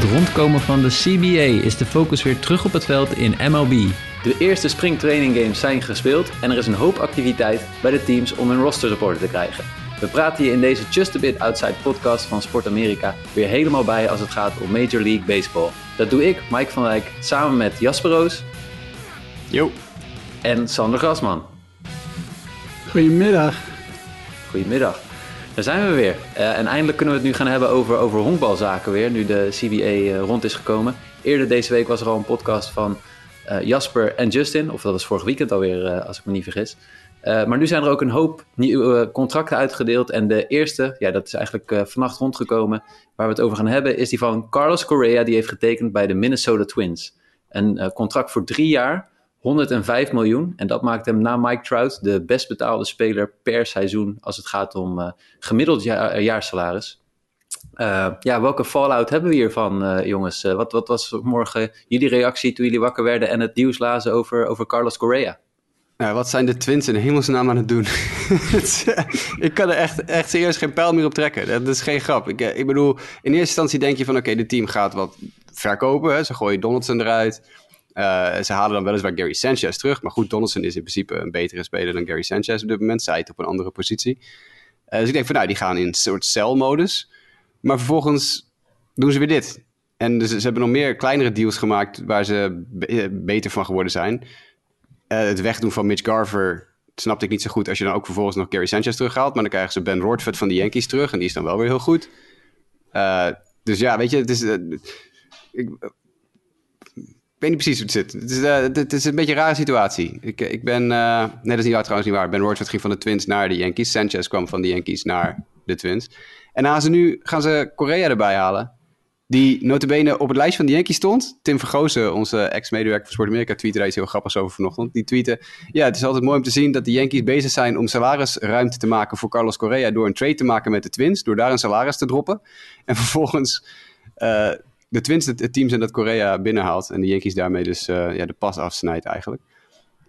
het rondkomen van de CBA is de focus weer terug op het veld in MLB. De eerste springtraining games zijn gespeeld en er is een hoop activiteit bij de teams om hun roster supporter te krijgen. We praten je in deze Just a Bit Outside podcast van Sport Amerika weer helemaal bij als het gaat om Major League Baseball. Dat doe ik, Mike van Wijk, samen met Jasper Roos. Jo. En Sander Grasman. Goedemiddag. Goedemiddag. Daar zijn we weer. Uh, en eindelijk kunnen we het nu gaan hebben over, over honkbalzaken weer, nu de CBA uh, rond is gekomen. Eerder deze week was er al een podcast van uh, Jasper en Justin, of dat was vorig weekend alweer, als ik me niet vergis. maar nu zijn er ook een hoop nieuwe contracten uitgedeeld. En de eerste, ja, dat is eigenlijk vannacht rondgekomen, waar we het over gaan hebben, is die van Carlos Correa, die heeft getekend bij de Minnesota Twins. Een contract voor drie jaar, 105 miljoen. En dat maakt hem na Mike Trout de best betaalde speler per seizoen als het gaat om uh, gemiddeld ja jaarsalaris. Uh, ja, welke fallout hebben we hiervan, uh, jongens? wat, wat was morgen jullie reactie toen jullie wakker werden en het nieuws lazen over, over Carlos Correa? Nou, wat zijn de Twins in hemelsnaam aan het doen? ik kan er echt, echt serieus geen pijl meer op trekken. Dat is geen grap. Ik, ik bedoel, in eerste instantie denk je van... oké, de team gaat wat verkopen. Hè? Ze gooien Donaldson eruit. Uh, ze halen dan weliswaar Gary Sanchez terug. Maar goed, Donaldson is in principe een betere speler dan Gary Sanchez op dit moment. Zij op een andere positie. Uh, dus ik denk van nou, die gaan in een soort celmodus. Maar vervolgens doen ze weer dit. En dus, ze hebben nog meer kleinere deals gemaakt waar ze be beter van geworden zijn. Het wegdoen van Mitch Garver snapte ik niet zo goed als je dan ook vervolgens nog Gary Sanchez terughaalt. Maar dan krijgen ze Ben Rortvedt van de Yankees terug. En die is dan wel weer heel goed. dus ja, weet je, het is... Ik, ik weet niet precies hoe het zit. Het is, uh, het is een beetje een rare situatie. Ik, ik ben... Uh, nee, dat is niet waar, trouwens niet waar. Ben Roortvedt ging van de Twins naar de Yankees. Sanchez kwam van de Yankees naar de Twins. En gaan ze nu gaan ze Korea erbij halen. Die notabene op het lijstje van de Yankees stond. Tim Vergozen, onze ex-medewerker van Sport Amerika, tweette daar iets heel grappigs over vanochtend. Die tweette, ja, het is altijd mooi om te zien dat de Yankees bezig zijn om salarisruimte te maken voor Carlos Correa door een trade te maken met de Twins. Door daar een salaris te droppen. En vervolgens... de Twins het, team zijn dat Korea binnenhaalt. En de Yankees daarmee dus uh, ja, de pas afsnijdt eigenlijk.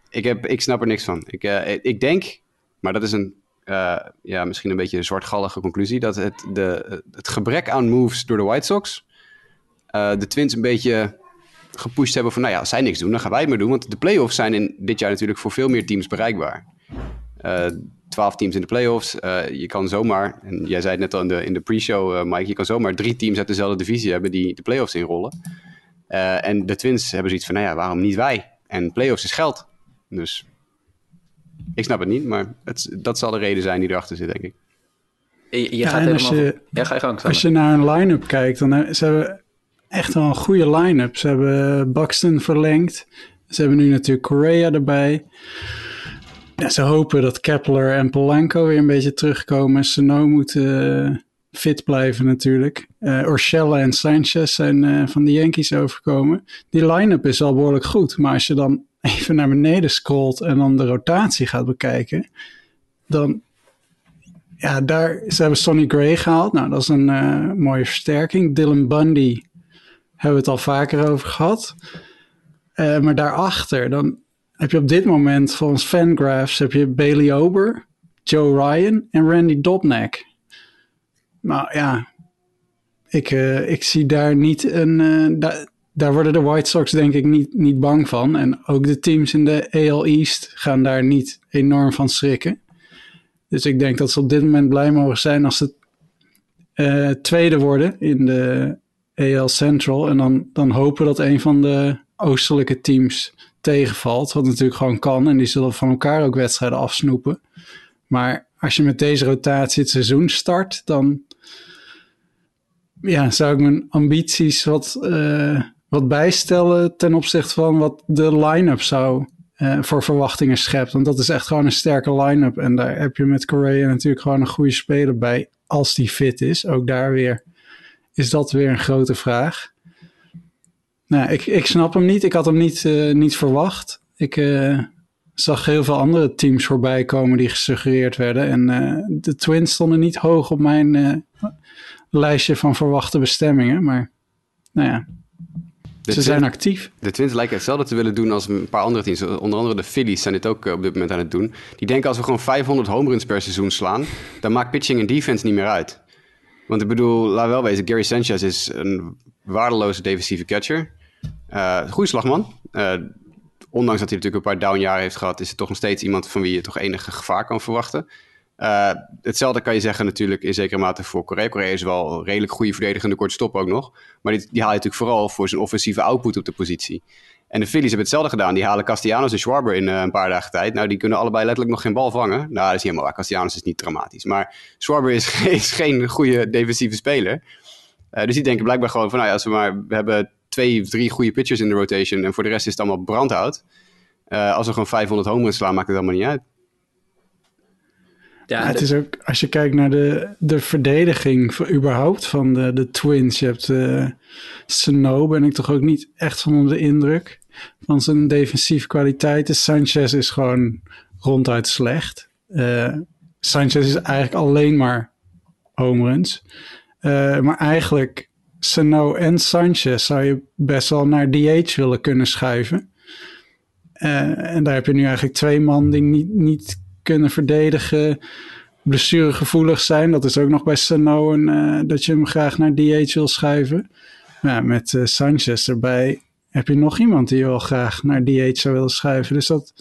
Ik, heb, ik snap er niks van. Ik, uh, ik denk, maar dat is een uh, ja, misschien een beetje een zwartgallige conclusie... dat het, de, het gebrek aan moves door de White Sox... de Twins een beetje gepusht hebben van... nou ja, als zij niks doen, dan gaan wij het maar doen. Want de playoffs zijn in dit jaar natuurlijk voor veel meer teams bereikbaar. 12 teams in de playoffs. Uh, je kan zomaar, en jij zei het net al in de, in de pre-show, uh, Mike, je kan zomaar drie teams uit dezelfde divisie hebben die de playoffs inrollen. Uh, en de Twins hebben zoiets van, nou ja, waarom niet wij? En playoffs is geld. Dus ik snap het niet, maar het, dat zal de reden zijn die erachter zit, denk ik. Je, je ja, gaat helemaal... Als je, ja, ga je gang, als je naar een line-up kijkt, dan ze hebben echt wel een goede line-up. Ze hebben Buxton verlengd. Ze hebben nu natuurlijk Korea erbij. Ze hopen dat Kepler en Polanco weer een beetje terugkomen. Sano moet uh, fit blijven natuurlijk. Uh, en Sanchez zijn uh, van de Yankees overgekomen. Die line-up is al behoorlijk goed. Maar als je dan even naar beneden scrolt en dan de rotatie gaat bekijken. Dan, ja, daar, ze hebben Sonny Gray gehaald. Nou, dat is een mooie versterking. Dylan Bundy hebben we het al vaker over gehad. maar daarachter, dan heb je op dit moment volgens Fangraphs heb je Bailey Ober, Joe Ryan en Randy Dobnak. Nou ja, ik, uh, ik zie daar niet een. Uh, da daar worden de White Sox denk ik niet, niet bang van. En ook de teams in de AL East gaan daar niet enorm van schrikken. Dus ik denk dat ze op dit moment blij mogen zijn als ze uh, tweede worden in de AL Central. En dan, dan hopen dat een van de oostelijke teams tegenvalt. Wat natuurlijk gewoon kan. En die zullen van elkaar ook wedstrijden afsnoepen. Maar als je met deze rotatie het seizoen start, dan ja, zou ik mijn ambities wat, uh, wat bijstellen ten opzichte van wat de line-up zou uh, voor verwachtingen schept. Want dat is echt gewoon een sterke line-up. En daar heb je met Korea natuurlijk gewoon een goede speler bij als die fit is. Ook daar weer is dat weer een grote vraag. Nou, ik, ik snap hem niet. Ik had hem niet, uh, niet verwacht. Ik uh, zag heel veel andere teams voorbij komen die gesuggereerd werden. En uh, de Twins stonden niet hoog op mijn lijstje van verwachte bestemmingen. Maar nou ja, de ze zijn actief. De Twins lijken hetzelfde te willen doen als een paar andere teams. Onder andere de Phillies zijn dit ook op dit moment aan het doen. Die denken als we gewoon 500 home runs per seizoen slaan... dan maakt pitching en defense niet meer uit. Want ik bedoel, laat wel wezen, Gary Sanchez is een waardeloze defensieve catcher. Uh, goede slagman. Uh, ondanks dat hij natuurlijk een paar downjaren heeft gehad, is het toch nog steeds iemand van wie je toch enige gevaar kan verwachten. Uh, hetzelfde kan je zeggen natuurlijk in zekere mate voor Korea. Korea is wel redelijk goede verdedigende kortstop ook nog. Maar die, die haal je natuurlijk vooral voor zijn offensieve output op de positie. En de Phillies hebben hetzelfde gedaan. Die halen Castellanos en Schwarber in een paar dagen tijd. Nou, die kunnen allebei letterlijk nog geen bal vangen. Nou, dat is niet helemaal waar. Castellanos is niet dramatisch. Maar Schwarber is, geen goede defensieve speler. Dus die denken blijkbaar gewoon van... Nou ja, als we maar... We hebben twee, drie goede pitchers in de rotation... en voor de rest is het allemaal brandhout. Uh, als we gewoon 500 home slaan, maakt het allemaal niet uit. Ja, het is ook, als je kijkt naar de, de verdediging voor, überhaupt van de, de Twins. Je hebt uh, Snow, ben ik toch ook niet echt van onder de indruk van zijn defensieve kwaliteiten. Sanchez is gewoon ronduit slecht. Uh, Sanchez is eigenlijk alleen maar home runs. Uh, maar eigenlijk Sano en Sanchez zou je best wel naar DH willen kunnen schuiven. en daar heb je nu eigenlijk twee man die niet, niet kunnen verdedigen, blessuregevoelig zijn. Dat is ook nog bij Sano en uh, dat je hem graag naar DH wil schuiven. Ja, met uh, Sanchez erbij heb je nog iemand die je wel graag naar DH zou willen schuiven. Dus dat,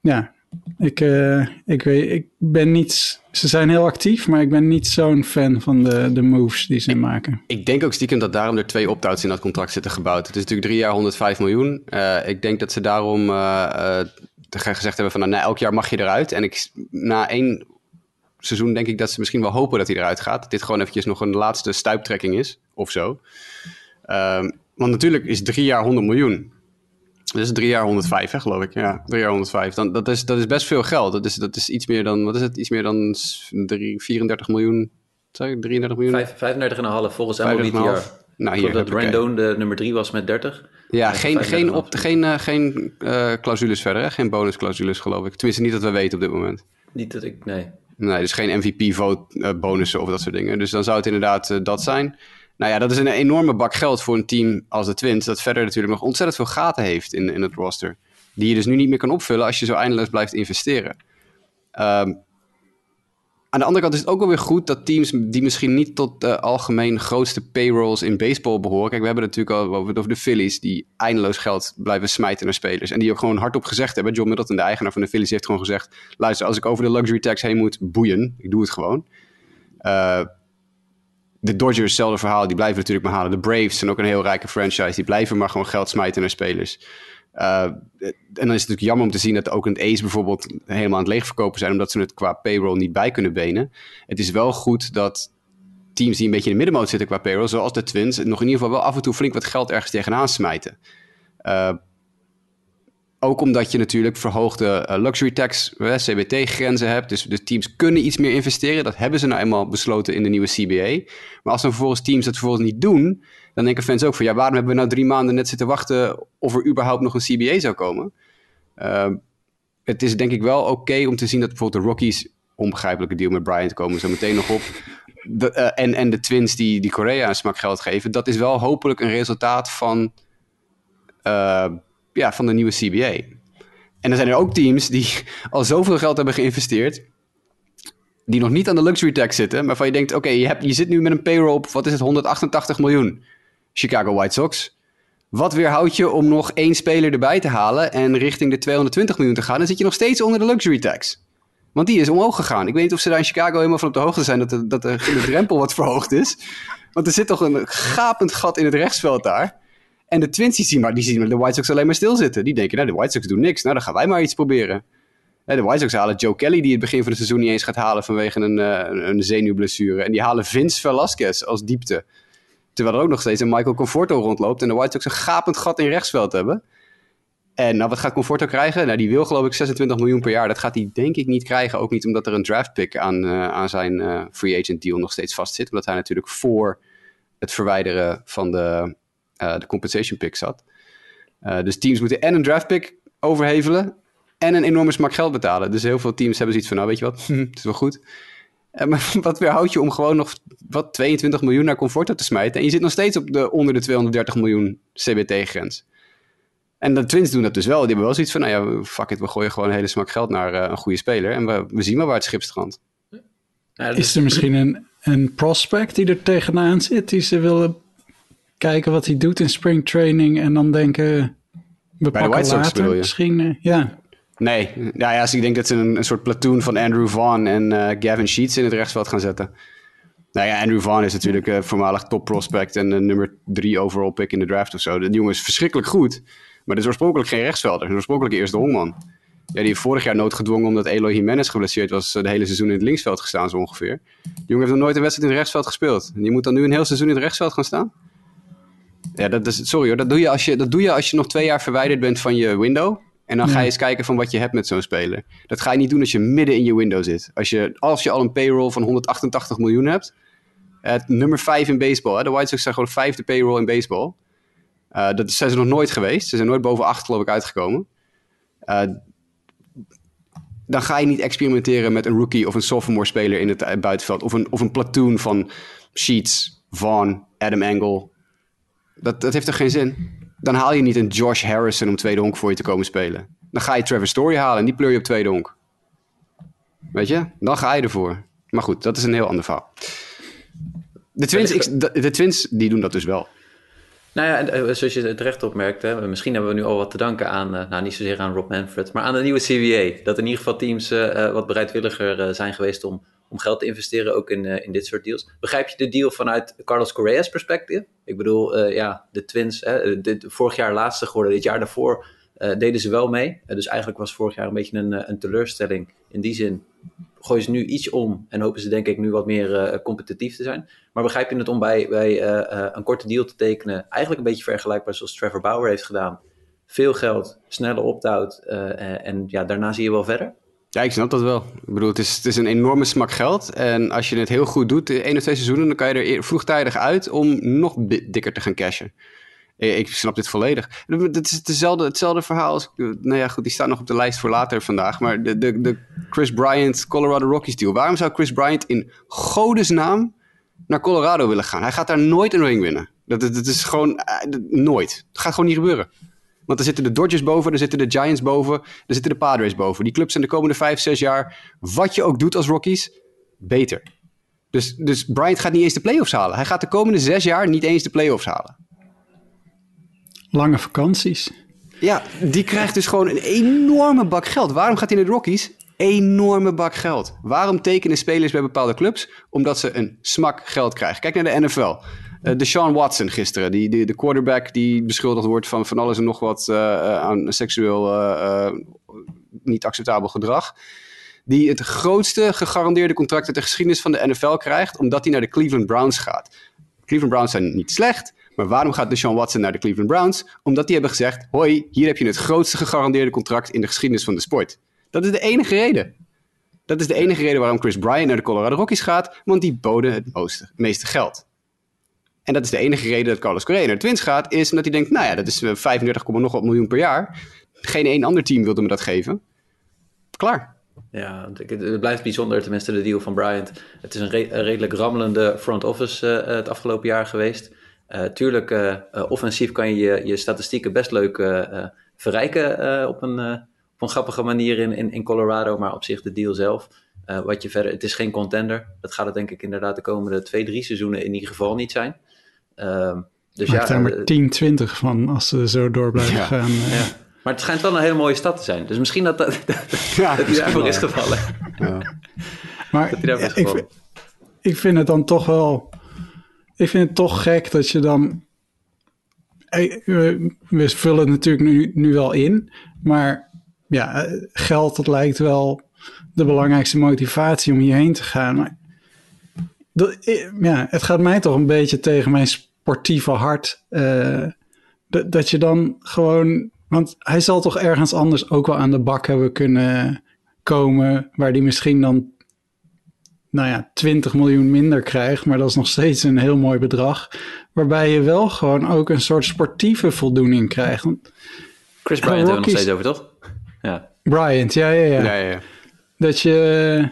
ja, ik, uh, ik, weet, ik ben niet. Ze zijn heel actief, maar ik ben niet zo'n fan van de, de moves die ze ik, maken. Ik denk ook stiekem dat daarom er twee opt-outs in dat contract zitten gebouwd. Het is natuurlijk drie jaar 105 miljoen. Uh, ik denk dat ze daarom uh, gezegd hebben van nou, na elk jaar mag je eruit. En ik, na één seizoen denk ik dat ze misschien wel hopen dat hij eruit gaat. Dat dit gewoon eventjes nog een laatste stuiptrekking is, of zo. Um, want natuurlijk is drie jaar 100 miljoen. Dat is drie jaar 105, hè, geloof ik. Ja, drie jaar 105. Dan, dat, is, dat is best veel geld. Dat is, dat is iets meer dan, wat is het? Iets meer dan 3, 34 miljoen. Sorry, 33 miljoen? 35,5 volgens MLB Nou, hier dat Rendon de nummer 3 was met 30. Ja, geen, geen, op, geen, uh, geen uh, clausules verder, hè? geen bonusclausules geloof ik. Tenminste, niet dat we weten op dit moment. Niet dat ik, nee. Nee, dus geen MVP-vote uh, bonussen of dat soort dingen. Dus dan zou het inderdaad dat zijn. Nou ja, dat is een enorme bak geld voor een team als de Twins, dat verder natuurlijk nog ontzettend veel gaten heeft in, in het roster. Die je dus nu niet meer kan opvullen als je zo eindeloos blijft investeren. Um, aan de andere kant is het ook wel weer goed dat teams die misschien niet tot de algemeen grootste payrolls in baseball behoren. Kijk, we hebben natuurlijk al over de Phillies, die eindeloos geld blijven smijten naar spelers. En die ook gewoon hardop gezegd hebben. John Middleton, de eigenaar van de Phillies, heeft gewoon gezegd: luister, als ik over de luxury tax heen moet, boeien. Ik doe het gewoon. Uh, de Dodgers, hetzelfde verhaal, die blijven natuurlijk maar halen. De Braves zijn ook een heel rijke franchise. Die blijven maar gewoon geld smijten naar spelers. Uh, en dan is het natuurlijk jammer om te zien dat ook een Ace bijvoorbeeld helemaal aan het leegverkopen zijn, omdat ze het qua payroll niet bij kunnen benen. Het is wel goed dat teams die een beetje in de middenmoot zitten qua payroll, zoals de Twins, nog in ieder geval wel af en toe flink wat geld ergens tegenaan smijten. Uh, ook omdat je natuurlijk verhoogde uh, luxury tax, uh, CBT-grenzen hebt. Dus de teams kunnen iets meer investeren. Dat hebben ze nou eenmaal besloten in de nieuwe CBA. Maar als dan vervolgens teams dat vervolgens niet doen, dan denken fans ook van ja, waarom hebben we nou drie maanden net zitten wachten of er überhaupt nog een CBA zou komen? Uh, het is denk ik wel oké om te zien dat bijvoorbeeld de Rockies, onbegrijpelijke deal met Bryant, komen zo meteen nog op. De, uh, en, en de Twins die, die Korea een smak geld geven. Dat is wel hopelijk een resultaat van ja, van de nieuwe CBA. En er zijn er ook teams die al zoveel geld hebben geïnvesteerd, die nog niet aan de luxury tax zitten, maar waarvan je denkt, oké, je, je zit nu met een payroll op, wat is het, 188 miljoen. Chicago White Sox. Wat weerhoudt je om nog één speler erbij te halen en richting de 220 miljoen te gaan? Dan zit je nog steeds onder de luxury tax. Want die is omhoog gegaan. Ik weet niet of ze daar in Chicago helemaal van op de hoogte zijn dat de, dat de, de drempel wat verhoogd is. Want er zit toch een gapend gat in het rechtsveld daar. En de Twins zien, maar, die zien de White Sox alleen maar stilzitten. Die denken, nou, de White Sox doen niks. Nou, dan gaan wij maar iets proberen. De White Sox halen Joe Kelly, die het begin van het seizoen niet eens gaat halen vanwege een, uh, een zenuwblessure. En die halen Vince Velasquez als diepte. Terwijl er ook nog steeds een Michael Conforto rondloopt. En de White Sox een gapend gat in rechtsveld hebben. En nou, wat gaat Conforto krijgen? Nou, die wil geloof ik 26 miljoen per jaar. Dat gaat hij denk ik niet krijgen. Ook niet omdat er een draft pick aan, uh, aan zijn free agent deal nog steeds vast zit. Omdat hij natuurlijk voor het verwijderen van de, uh, de compensation pick zat. Uh, dus teams moeten en een draft pick overhevelen en een enorme smak geld betalen. Dus heel veel teams hebben zoiets van, nou weet je wat, het is wel goed. Uh, maar wat weerhoudt je om gewoon nog wat 22 miljoen naar Conforto te smijten? En je zit nog steeds op de onder de 230 miljoen CBT-grens. En de Twins doen dat dus wel. Die hebben wel zoiets van, nou ja, fuck it, we gooien gewoon een hele smak geld naar een goede speler. En we, we zien maar waar het schip strandt. Ja, is er misschien een, een prospect die er tegenaan zit, die ze willen kijken wat hij doet in springtraining en dan denken, we Bij de pakken White Sox later misschien. eh, ja, Nee, nou ja, dus ik denk dat ze een, een soort platoon van Andrew Vaughn en eh, Gavin Sheets in het rechtsveld gaan zetten. Nou ja, Andrew Vaughn is natuurlijk eh, voormalig top prospect en een nummer drie overall pick in de draft of zo. De jongen is verschrikkelijk goed, maar dat is oorspronkelijk geen rechtsvelder. Een oorspronkelijke eerste honkman. Ja, die heeft vorig jaar noodgedwongen omdat Eloy Jimenez geblesseerd was, eh, de hele seizoen in het linksveld gestaan zo ongeveer. Die jongen heeft nog nooit een wedstrijd in het rechtsveld gespeeld. En die moet dan nu een heel seizoen in het rechtsveld gaan staan? Ja, dat is, sorry hoor, dat doe, je als je, dat doe je als je nog twee jaar verwijderd bent van je window. En dan ga je eens kijken van wat je hebt met zo'n speler. Dat ga je niet doen als je midden in je window zit. Als je, als je al een payroll van 188 miljoen hebt. Het nummer 5 in baseball. Hè? De White Sox zijn gewoon vijfde payroll in baseball. Eh, dat zijn ze nog nooit geweest. Ze zijn nooit boven 8 geloof ik uitgekomen. Eh, dan ga je niet experimenteren met een rookie of een sophomore speler in het eh, buitenveld. Of een, of een platoon van Sheets, Vaughn, Adam Engel. Dat, dat heeft toch geen zin? Dan haal je niet een Josh Harrison om tweede honk voor je te komen spelen. Dan ga je Trevor Story halen en die pleur je op tweede honk. Weet je? Dan ga je ervoor. Maar goed, dat is een heel ander verhaal. De Twins, ik- de, de Twins die doen dat dus wel. Nou ja, eh, zoals je terecht opmerkt, hè, misschien hebben we nu al wat te danken aan, eh, nou niet zozeer aan Rob Manfred, maar aan de nieuwe CBA. Dat in ieder geval teams eh, wat bereidwilliger zijn geweest om, om geld te investeren, ook in, eh, in dit soort deals. Begrijp je de deal vanuit Carlos Correa's perspectief? Ik bedoel, eh, ja, de Twins, hè, dit, vorig jaar laatste geworden, dit jaar daarvoor eh, deden ze wel mee. Eh, dus eigenlijk was vorig jaar een beetje een, eh, een teleurstelling. In die zin gooien ze nu iets om en hopen ze denk ik nu wat meer eh, competitief te zijn. Maar begrijp je het om bij, bij eh, eh, een korte deal te tekenen, eigenlijk een beetje vergelijkbaar zoals Trevor Bauer heeft gedaan. Veel geld, snelle opt-out eh, eh, en ja, daarna zie je wel verder. Ja, ik snap dat wel. Ik bedoel, het is, het is een enorme smak geld. En als je het heel goed doet, in één of twee seizoenen, dan kan je er vroegtijdig uit om nog dikker te gaan cashen. Eh, Ik snap dit volledig. Het is hetzelfde, hetzelfde verhaal als... Nou ja, goed, die staat nog op de lijst voor later vandaag. Maar de, de, de Chris Bryant Colorado Rockies deal. Waarom zou Chris Bryant in godesnaam naar Colorado willen gaan? Hij gaat daar nooit een ring winnen. Dat, is gewoon... eh, nooit. Dat gaat gewoon niet gebeuren. Want er zitten de Dodgers boven, er zitten de Giants boven, er zitten de Padres boven. Die clubs zijn de komende vijf, zes jaar, wat je ook doet als Rockies, beter. Dus, dus Bryant gaat niet eens de playoffs halen. Hij gaat de komende zes jaar niet eens de playoffs halen. lange vakanties. Ja, die krijgt dus gewoon een enorme bak geld. Waarom gaat hij naar de Rockies? Enorme bak geld. Waarom tekenen spelers bij bepaalde clubs? Omdat ze een smak geld krijgen. Kijk naar de NFL. Eh Deshaun Watson gisteren, die, die, de quarterback die beschuldigd wordt van, van alles en nog wat eh, eh, aan seksueel niet acceptabel gedrag. Die het grootste gegarandeerde contract uit de geschiedenis van de NFL krijgt, omdat hij naar de Cleveland Browns gaat. Cleveland Browns zijn niet slecht, maar waarom gaat Deshaun Watson naar de Cleveland Browns? Omdat die hebben gezegd, hoi, hier heb je het grootste gegarandeerde contract in de geschiedenis van de sport. Dat is de enige reden. Dat is de enige reden waarom Chris Bryant naar de Colorado Rockies gaat, want die boden het meeste geld. En dat is de enige reden dat Carlos Correa naar de Twins gaat, is omdat hij denkt, nou ja, dat is eh, 35, nog wat miljoen per jaar. Geen één ander team wilde me dat geven. Klaar. Ja, het, blijft bijzonder, tenminste de deal van Bryant. Het is een, re- een redelijk rammelende front office eh, het afgelopen jaar geweest. Eh, tuurlijk, eh, eh, offensief kan je, je je statistieken best leuk eh, eh, verrijken eh, op, een, eh, een grappige manier in, in, in Colorado, maar op zich de deal zelf. eh, wat je verder, het is geen contender. Dat gaat het denk ik inderdaad de komende twee, drie seizoenen in ieder geval niet zijn. Ehm, dus ja, daar maar eh, 10, 20 van als ze zo door blijven Ja. gaan. eh. ja. Maar het schijnt wel een hele mooie stad te zijn. Dus misschien dat, dat, dat, Ja, dat hij daarvoor is wel. gevallen. Ja. Maar Dat hij daarvoor is ik, gevallen. ik vind het dan toch wel. Ik vind het toch gek dat je dan. eh, We, we vullen het natuurlijk nu, nu wel in. Maar ja, eh, geld, dat lijkt wel de belangrijkste motivatie om hierheen te gaan. Maar dat, eh, ja, het gaat mij toch een beetje tegen mijn sportieve hart. eh, dat, je dan gewoon. Want hij zal toch ergens anders ook wel aan de bak hebben kunnen komen. Waar die misschien dan nou ja, 20 miljoen minder krijgt, maar dat is nog steeds een heel mooi bedrag. Waarbij je wel gewoon ook een soort sportieve voldoening krijgt. Chris Bryant hebben we nog steeds over, toch? Ja. Bryant, ja, ja, ja. Ja. Dat je.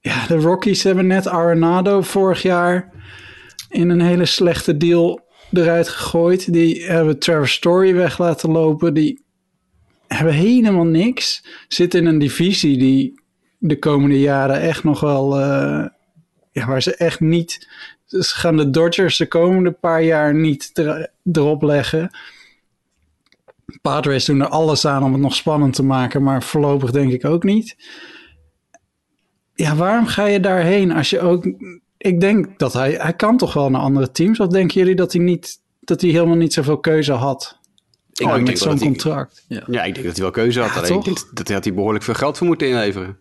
Ja, de Rockies hebben net Arenado vorig jaar in een hele slechte deal eruit gegooid. Die hebben Trevor Story weg laten lopen. Die hebben helemaal niks. Zitten in een divisie die de komende jaren echt nog wel. eh, ja, waar ze echt niet ze gaan de Dodgers de komende paar jaar niet er- erop leggen. Padres doen er alles aan om het nog spannend te maken, maar voorlopig denk ik ook niet. Ja, waarom ga je daarheen als je ook... Ik denk dat hij... Hij kan toch wel naar andere teams? Of denken jullie dat hij, niet, dat hij helemaal niet zoveel keuze had? Ik Oh, met zo'n dat hij- contract. Ja, ik denk dat hij wel keuze had. Ja, alleen ik toch? denk dat hij had hij behoorlijk veel geld voor moeten inleveren.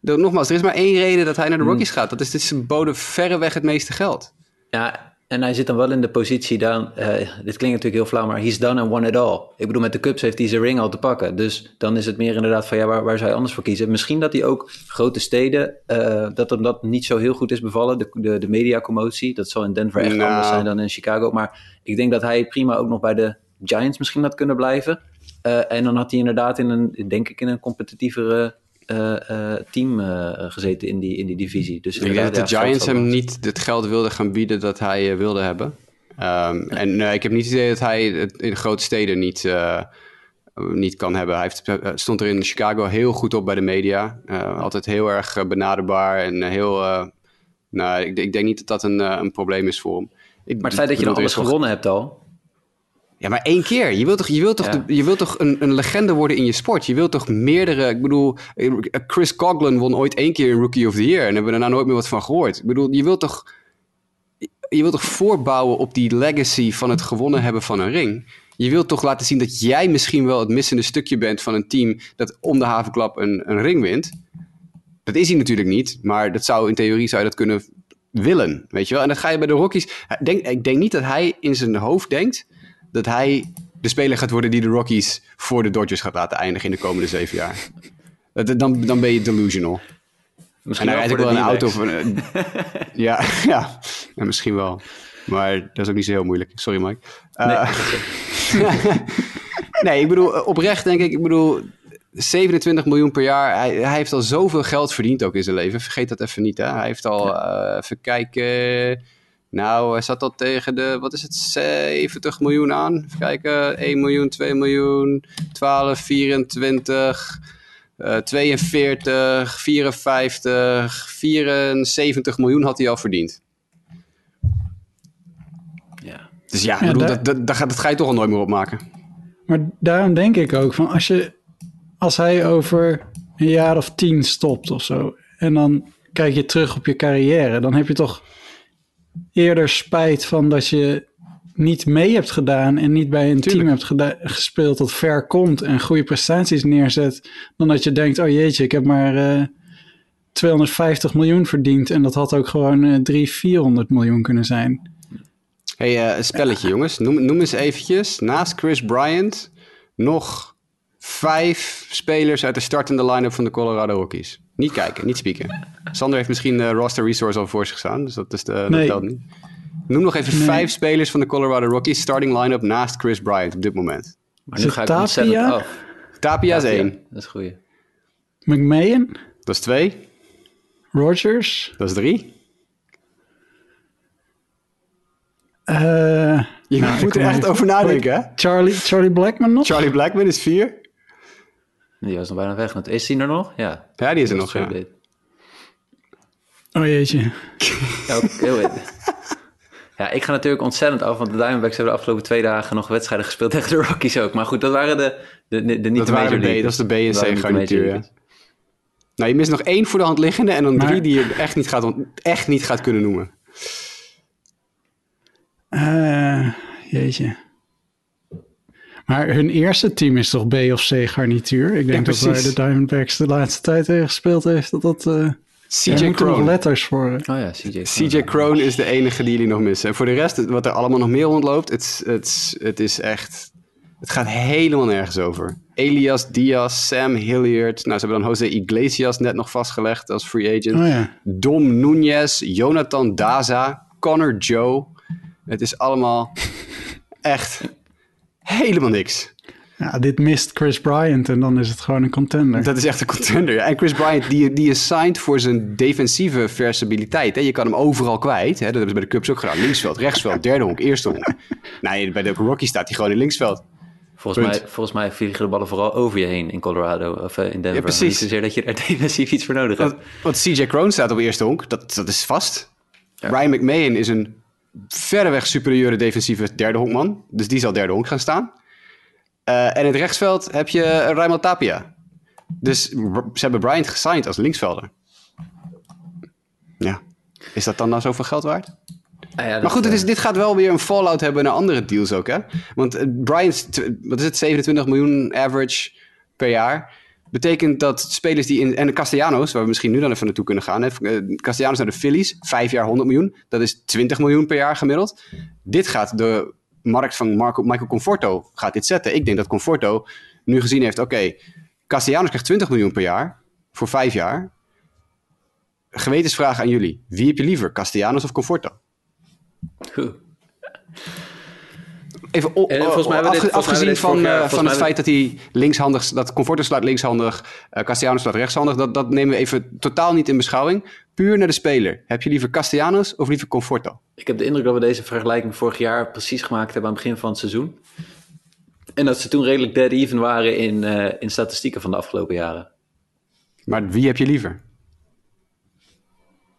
Nogmaals, er is maar één reden dat hij naar de Rockies gaat. Dat is, dit ze boden verreweg het meeste geld. Ja, en hij zit dan wel in de positie dan. eh, dit klinkt natuurlijk heel flauw, maar he's done and won it all. Ik bedoel, met de Cubs heeft hij zijn ring al te pakken. Dus dan is het meer inderdaad van ja, waar, waar zou je anders voor kiezen? Misschien dat hij ook grote steden, eh, dat hem dat niet zo heel goed is bevallen. De, de, de mediacommotie, dat zal in Denver echt Nou. anders zijn dan in Chicago. Maar ik denk dat hij prima ook nog bij de Giants misschien had kunnen blijven. Eh, en dan had hij inderdaad in een, denk ik, in een competitievere team eh, gezeten in die, in die divisie. Dus Ik denk dat de Giants hem niet het geld wilden gaan bieden dat hij eh, wilde hebben. Ehm, En eh, ik heb niet het idee dat hij het in grote steden niet, eh, niet kan hebben. Hij heeft, eh, stond er in Chicago heel goed op bij de media. Eh, altijd heel erg eh, benaderbaar en eh, heel... eh, nou, ik, ik denk niet dat dat een, eh, een probleem is voor hem. Ik- Maar het feit dat je dan alles gewonnen hebt al. Ja, maar één keer. Je wilt toch, je wilt toch, Ja. de- je wilt toch een, een legende worden in je sport? Je wilt toch meerdere... Ik bedoel, Chris Coughlin won ooit één keer een Rookie of the Year... en hebben we daarna nooit meer wat van gehoord. Ik bedoel, je wilt toch... Je wilt toch voortbouwen op die legacy van het gewonnen hebben van een ring? Je wilt toch laten zien dat jij misschien wel het missende stukje bent van een team... dat om de havenklap een, een ring wint. Dat is hij natuurlijk niet, maar dat zou, in theorie zou je dat kunnen willen, weet je wel? En dat ga je bij de Rockies... Denk, ik denk niet dat hij in zijn hoofd denkt dat hij de speler gaat worden die de Rockies voor de Dodgers gaat laten eindigen in de komende zeven jaar. Dat- Dan, dan ben je delusional. Misschien en hij rijdt wel ook wel een auto van... eh, ja, ja, ja, misschien wel. Maar dat is ook niet zo heel moeilijk. Sorry, Mike. Eh, nee, ik bedoel, eh, oprecht denk ik, ik bedoel, 27 miljoen per jaar. Hij, hij heeft al zoveel geld verdiend ook in zijn leven. Vergeet dat even niet, hè. Hij heeft al, even kijken... Nou, hij zat al tegen de, wat is het, 70 miljoen aan. Even kijken, 1 miljoen, 2 miljoen, 12, 24, eh 42, 54, 74 miljoen had hij al verdiend. Ja. Dus ja, Ja, bedoel, daar- dat, dat, dat ga je toch al nooit meer opmaken. Maar daarom denk ik ook van als je als hij over een jaar of tien stopt of zo en dan kijk je terug op je carrière, dan heb je toch eerder spijt van dat je niet mee hebt gedaan en niet bij een team hebt gespeeld dat ver komt en goede prestaties neerzet, dan dat je denkt, oh jeetje, ik heb maar eh 250 miljoen verdiend en dat had ook gewoon eh 300, 400 miljoen kunnen zijn. hey, eh, een spelletje jongens. Noem, noem eens eventjes, naast Chris Bryant, nog vijf spelers uit de startende line-up van de Colorado Rockies. Niet kijken, niet spieken. Sander heeft misschien de roster resource al voor zich staan, dus dat, is de, dat Nee. telt niet. Noem nog even Nee. vijf spelers van de Colorado Rockies starting line-up naast Chris Bryant op dit moment. Maar Is nu ga ik Tapia? ontzettend af. Tapia is Tapia, één. Dat is goed. McMahon, Dat is twee. Rogers, Dat is drie. eh, Je Nou, moet er echt over nadenken, hè? Charlie, Charlie Blackman nog? Charlie Blackman is vier. Die was nog bijna weg. Is die er nog? Ja. Ja, die is er nog, ja. Oh jeetje. Ja, Ja, ik ga natuurlijk ontzettend af, want de Diamondbacks hebben de afgelopen twee dagen nog wedstrijden gespeeld tegen de Rockies ook. Maar goed, dat waren de, de, de, de niet Dat de waren major de B, dat is de B en Dat C garnituur, ja. Nou, je mist nog één voor de hand liggende en dan Maar- drie die je echt niet gaat, echt niet gaat kunnen noemen. Eh, jeetje. Maar hun eerste team is toch B of C garnituur? Ik denk dat waar de Diamondbacks de laatste tijd tegen gespeeld heeft, dat dat... eh CJ er moeten nog letters voor. Oh ja, CJ. CJ Crone is de enige die jullie nog missen. En voor de rest, wat er allemaal nog meer rondloopt, het, is- het, is- het is echt... Het gaat helemaal nergens over. Elias Diaz, Sam Hilliard. Nou, ze hebben dan Jose Iglesias net nog vastgelegd als free agent. Oh ja. Dom Nunez, Jonathan Daza, Connor Joe. Het is allemaal echt helemaal niks. ja, dit mist Chris Bryant en dan is het gewoon een contender. Dat is echt een contender. ja. En Chris Bryant, die, die is signed voor zijn defensieve versabiliteit. Hè. Je kan hem overal kwijt. Hè. Dat hebben ze bij de Cubs ook gedaan. Linksveld, rechtsveld, derde honk, eerste honk. Nee, bij de Rockies staat hij gewoon in linksveld. Volgens Punt. mij, volgens mij vliegen de ballen vooral over je heen in Colorado of eh, in Denver. Ja, precies. Niet zozeer dat je er defensief iets voor nodig hebt. Want, want CJ Crone staat op eerste honk. Dat, dat is vast. Ryan McMahon is een verreweg superieure defensieve derde honkman. Dus die zal derde honk gaan staan. Uh, en in het rechtsveld heb je Raymond Tapia. Dus ze hebben Bryant gesigned als linksvelder. Ja. Is dat dan nou zoveel geld waard? Ah ja, maar goed, is, dit gaat wel weer een fallout hebben naar andere deals ook, hè? Want uh, Bryant, wat is het, 27 miljoen average per jaar. Betekent dat spelers die in... En de Castellanos, waar we misschien nu dan even naartoe kunnen gaan. Hè, Castellanos naar de Phillies, vijf jaar 100 miljoen. Dat is 20 miljoen per jaar gemiddeld. Dit gaat de markt van Marco, Michael Conforto gaat dit zetten. Ik denk dat Conforto nu gezien heeft... Oké, okay, Castellanos krijgt 20 miljoen per jaar voor vijf jaar. Gewetensvraag aan jullie. Wie heb je liever, Castellanos of Conforto? Even En volgens mij dit- mij afgezien van, jaar- eh, van het feit dat hij linkshandig, dat Conforto slaat linkshandig, eh Castellanos slaat rechtshandig, dat, dat nemen we even totaal niet in beschouwing. Puur naar de speler. Heb je liever Castellanos of liever Conforto? Ik heb de indruk dat we deze vergelijking vorig jaar precies gemaakt hebben aan het begin van het seizoen. En dat ze toen redelijk dead even waren in, eh, in statistieken van de afgelopen jaren. Maar wie heb je liever?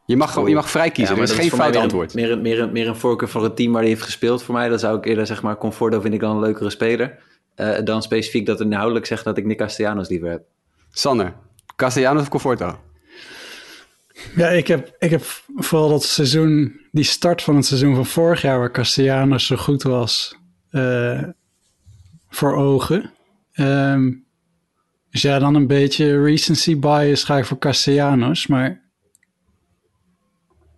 Je mag, gewoon, je mag vrij kiezen, Ja, er is geen fout meer antwoord. Meer, een, meer, een, meer een voorkeur voor het team waar hij heeft gespeeld voor mij. Dan zou ik eerder zeg maar, Conforto vind ik dan een leukere speler. Eh, dan specifiek dat inhoudelijk zegt dat ik Nick Castellanos liever heb. Sander, Castellanos of Conforto? Ja, ik heb, ik heb vooral dat seizoen, die start van het seizoen van vorig jaar, waar Castellanos zo goed was, eh, voor ogen. Ehm, dus ja, dan een beetje recency bias ga ik voor Castellanos, maar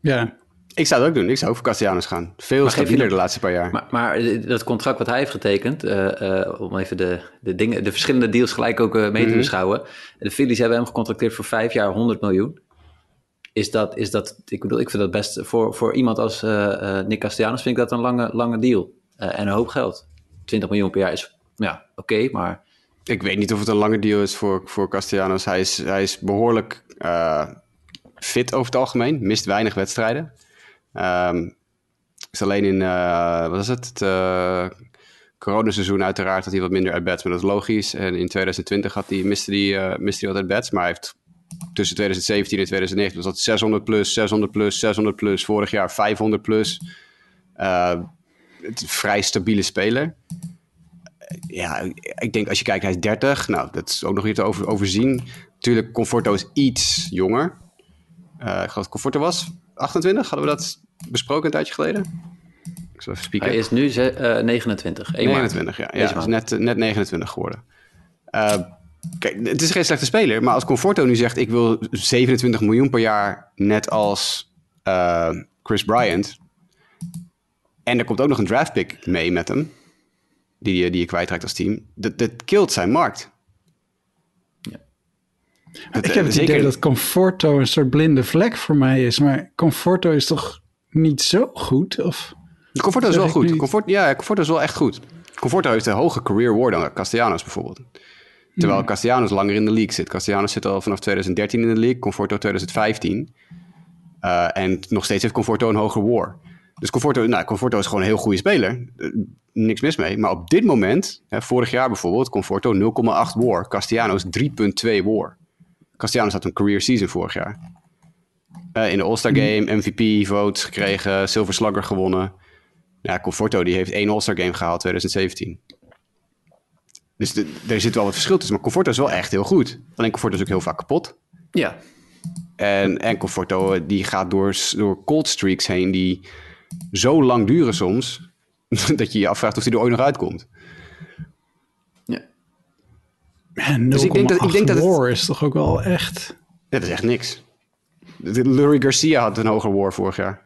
ja, Ik zou het ook doen. Ik zou ook voor Castellanos gaan. Veel stabieler de laatste paar jaar. Maar, maar dat contract wat hij heeft getekend, eh, eh, om even de, de, dingen, de verschillende deals gelijk ook eh, mee te Mhm. beschouwen. De Phillies hebben hem gecontracteerd voor vijf jaar 100 miljoen. Is dat, is dat ik bedoel, ik vind dat best voor, voor iemand als Nick Castellanos vind ik dat een lange, lange deal. En een hoop geld. 20 miljoen per jaar is, ja, oké, maar Ik weet niet of het een lange deal is voor, voor Castellanos. Hij is, hij is behoorlijk eh, fit over het algemeen. Mist weinig wedstrijden. Ehm, is alleen in, eh, wat is het? Het uh, coronaseizoen uiteraard had hij wat minder at-bats, maar dat is logisch. En in 2020 had hij, miste hij, uh, wat at-bats, maar hij heeft tussen 2017 en 2019 was dat 600 plus, 600 plus, 600 plus. Vorig jaar 500 plus. Het vrij stabiele speler ja, ik denk als je kijkt, hij is 30. Nou, dat is ook nog niet te over, overzien. Natuurlijk, Conforto is iets jonger. Uh, ik geloof dat Conforto was 28. Hadden we dat besproken een tijdje geleden? Ik zal even spieken. hij is nu ze, uh, 29. 29, ja. ja is net, net 29 geworden. Uh, kijk, het is geen slechte speler. Maar als Conforto nu zegt, ik wil 27 miljoen per jaar net als uh, Chris Bryant. En er komt ook nog een draft pick mee met hem die, die je kwijtraakt als team, dat, dat killt zijn markt. Dat, ik heb het zeker... idee dat Conforto een soort blinde vlek voor mij is, maar Conforto is toch niet zo goed? Of... Conforto is wel goed. Comfort, ja, Conforto is wel echt goed. Conforto heeft een hoge career war dan Castellanos bijvoorbeeld. Terwijl hmm. Castellanos langer in de league zit. Castellanos zit al vanaf 2013 in de league, Conforto 2015. Uh, en nog steeds heeft Conforto een hoger war. Dus Conforto, nou, Conforto is gewoon een heel goede speler. Niks mis mee. Maar op dit moment, hè, vorig jaar bijvoorbeeld, Conforto 0,8 war. Castellanos 3,2 war. Castellanos had een career season vorig jaar. Uh, in de All-Star Game, MVP votes gekregen, Silver Slugger gewonnen. Ja, Conforto die heeft één All-Star Game gehaald, 2017. Dus de, er zit wel wat verschil tussen. Maar Conforto is wel echt heel goed. Alleen Conforto is ook heel vaak kapot. Ja. En, en Conforto die gaat door, door cold streaks heen die zo lang duren soms, dat je je afvraagt of hij er ooit nog uitkomt. Ja. En dus ik denk dat, ik denk dat war het... is toch ook wel echt... Ja, dat is echt niks. Lurie Garcia had een hoger war vorig jaar.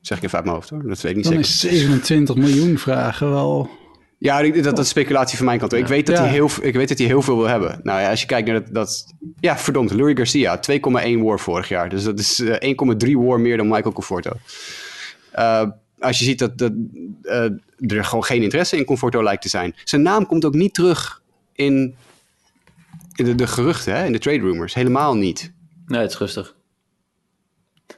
Zeg ik even uit mijn hoofd hoor, dat weet ik niet Dan zeker. is 27 miljoen vragen wel... Ja, dat, dat is speculatie van mijn kant. Ja. Ik, weet dat ja. hij heel, ik weet dat hij heel veel wil hebben. Nou ja, als je kijkt naar dat... dat ja, verdomd, Lurie Garcia, 2,1 war vorig jaar. Dus dat is uh, 1,3 war meer dan Michael Conforto. Uh, als je ziet dat, dat uh, er gewoon geen interesse in Conforto lijkt te zijn. Zijn naam komt ook niet terug in de, de, geruchten, hè? in de trade rumors. Helemaal niet. Nee, het is rustig.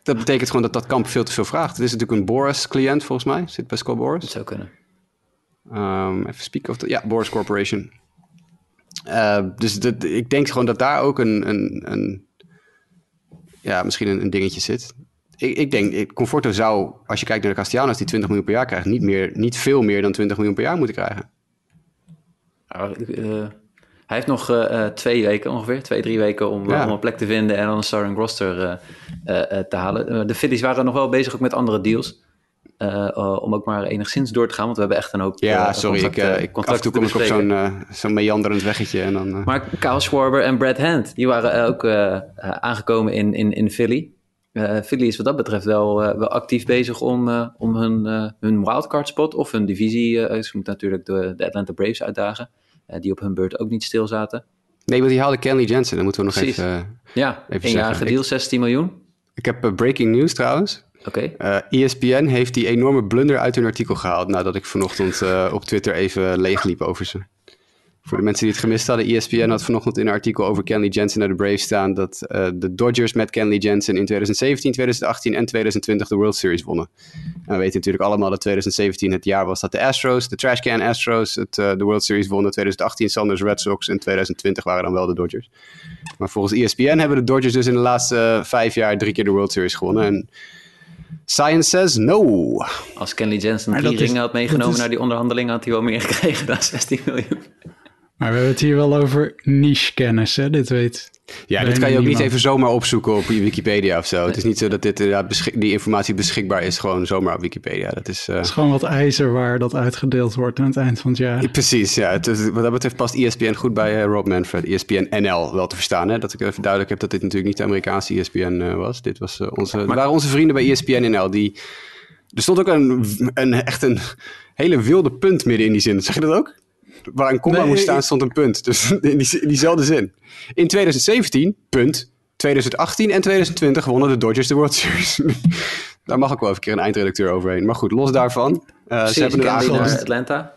Dat betekent gewoon dat dat kamp veel te veel vraagt. Het is natuurlijk een Boris-cliënt volgens mij. Zit bij Skull Boris. Dat zou kunnen. Um, even spieken of dat... Ja, Boris Corporation. Uh, dus dat, ik denk gewoon dat daar ook een... een, een ja, misschien een, een dingetje zit. ik, ik denk, Conforto zou, als je kijkt naar de Castellanos die 20 miljoen per jaar krijgen, niet, meer, niet veel meer dan 20 miljoen per jaar moeten krijgen. Eh, hij heeft nog eh, eh, twee weken ongeveer, twee, drie weken om, Ja. om een plek te vinden en dan een starting roster eh, te halen. De Phillies waren nog wel bezig ook met andere deals. om ook maar enigszins door te gaan, want we hebben echt een hoop Ja, sorry, ik, ik, af en toe kom ik op zo'n zo'n meanderend weggetje en dan... Maar Kyle Schwarber en Brad Hand, die waren ook aangekomen in, in, in Philly. Philly is wat dat betreft wel, wel actief bezig om, om hun, hun wildcard spot of hun divisie. ze moeten natuurlijk de, de Atlanta Braves uitdagen, die op hun beurt ook niet stil zaten. Nee, want die haalde Kenley Jensen, dat moeten we nog Precies. even... eh, Ja, Even eenjarige zeggen, deal, 16 miljoen. ik heb eh, breaking news trouwens. Oké, Eh, ESPN heeft die enorme blunder uit hun artikel gehaald nadat ik vanochtend eh, op Twitter even leegliep over ze. Voor de mensen die het gemist hadden, ESPN had vanochtend in een artikel over Kenley Jensen naar de Braves staan dat eh, de Dodgers met Kenley Jensen in 2017, 2018 en 2020 de World Series wonnen. En we weten natuurlijk allemaal dat 2017 het jaar was dat de Astros, de Trashcan Astros, het, eh, de World Series wonnen. 2018 Sanders Red Sox en 2020 waren dan wel de Dodgers. Maar volgens ESPN hebben de Dodgers dus in de laatste eh, vijf jaar drie keer de World Series gewonnen. En science says no. als Kenley Jensen Maar drie is- ringen had meegenomen is- naar die onderhandelingen, had hij wel meer gekregen dan 16 miljoen. Maar we hebben het hier wel over niche kennis, hè? Dit weet. Ja, dit bijna kan je ook niet even zomaar opzoeken op Wikipedia of zo. Het is niet zo dat dit, inderdaad beschik- die informatie beschikbaar is gewoon zomaar op Wikipedia. Dat is, eh, Het is gewoon wat ijzer waar dat uitgedeeld wordt aan het eind van het jaar. Precies, ja. Het is- wat dat betreft past ESPN goed bij eh, Rob Manfred. ESPN NL wel te verstaan. Hè? Dat ik even duidelijk heb dat dit natuurlijk niet de Amerikaanse ESPN eh, was. Dit was, eh, onze, het waren onze vrienden bij ESPN NL. Die, er stond ook een, een, echt een hele wilde punt midden in die zin. Zeg je dat ook? Waar een komma Nee, moest staan ik- stond een punt. Dus in, die, in diezelfde zin. In 2017, punt. 2018 en 2020 wonnen de Dodgers de World Series. Daar mag ook wel even een keer een eindredacteur overheen. Maar goed, los daarvan. eh, ze hebben het naar Atlanta.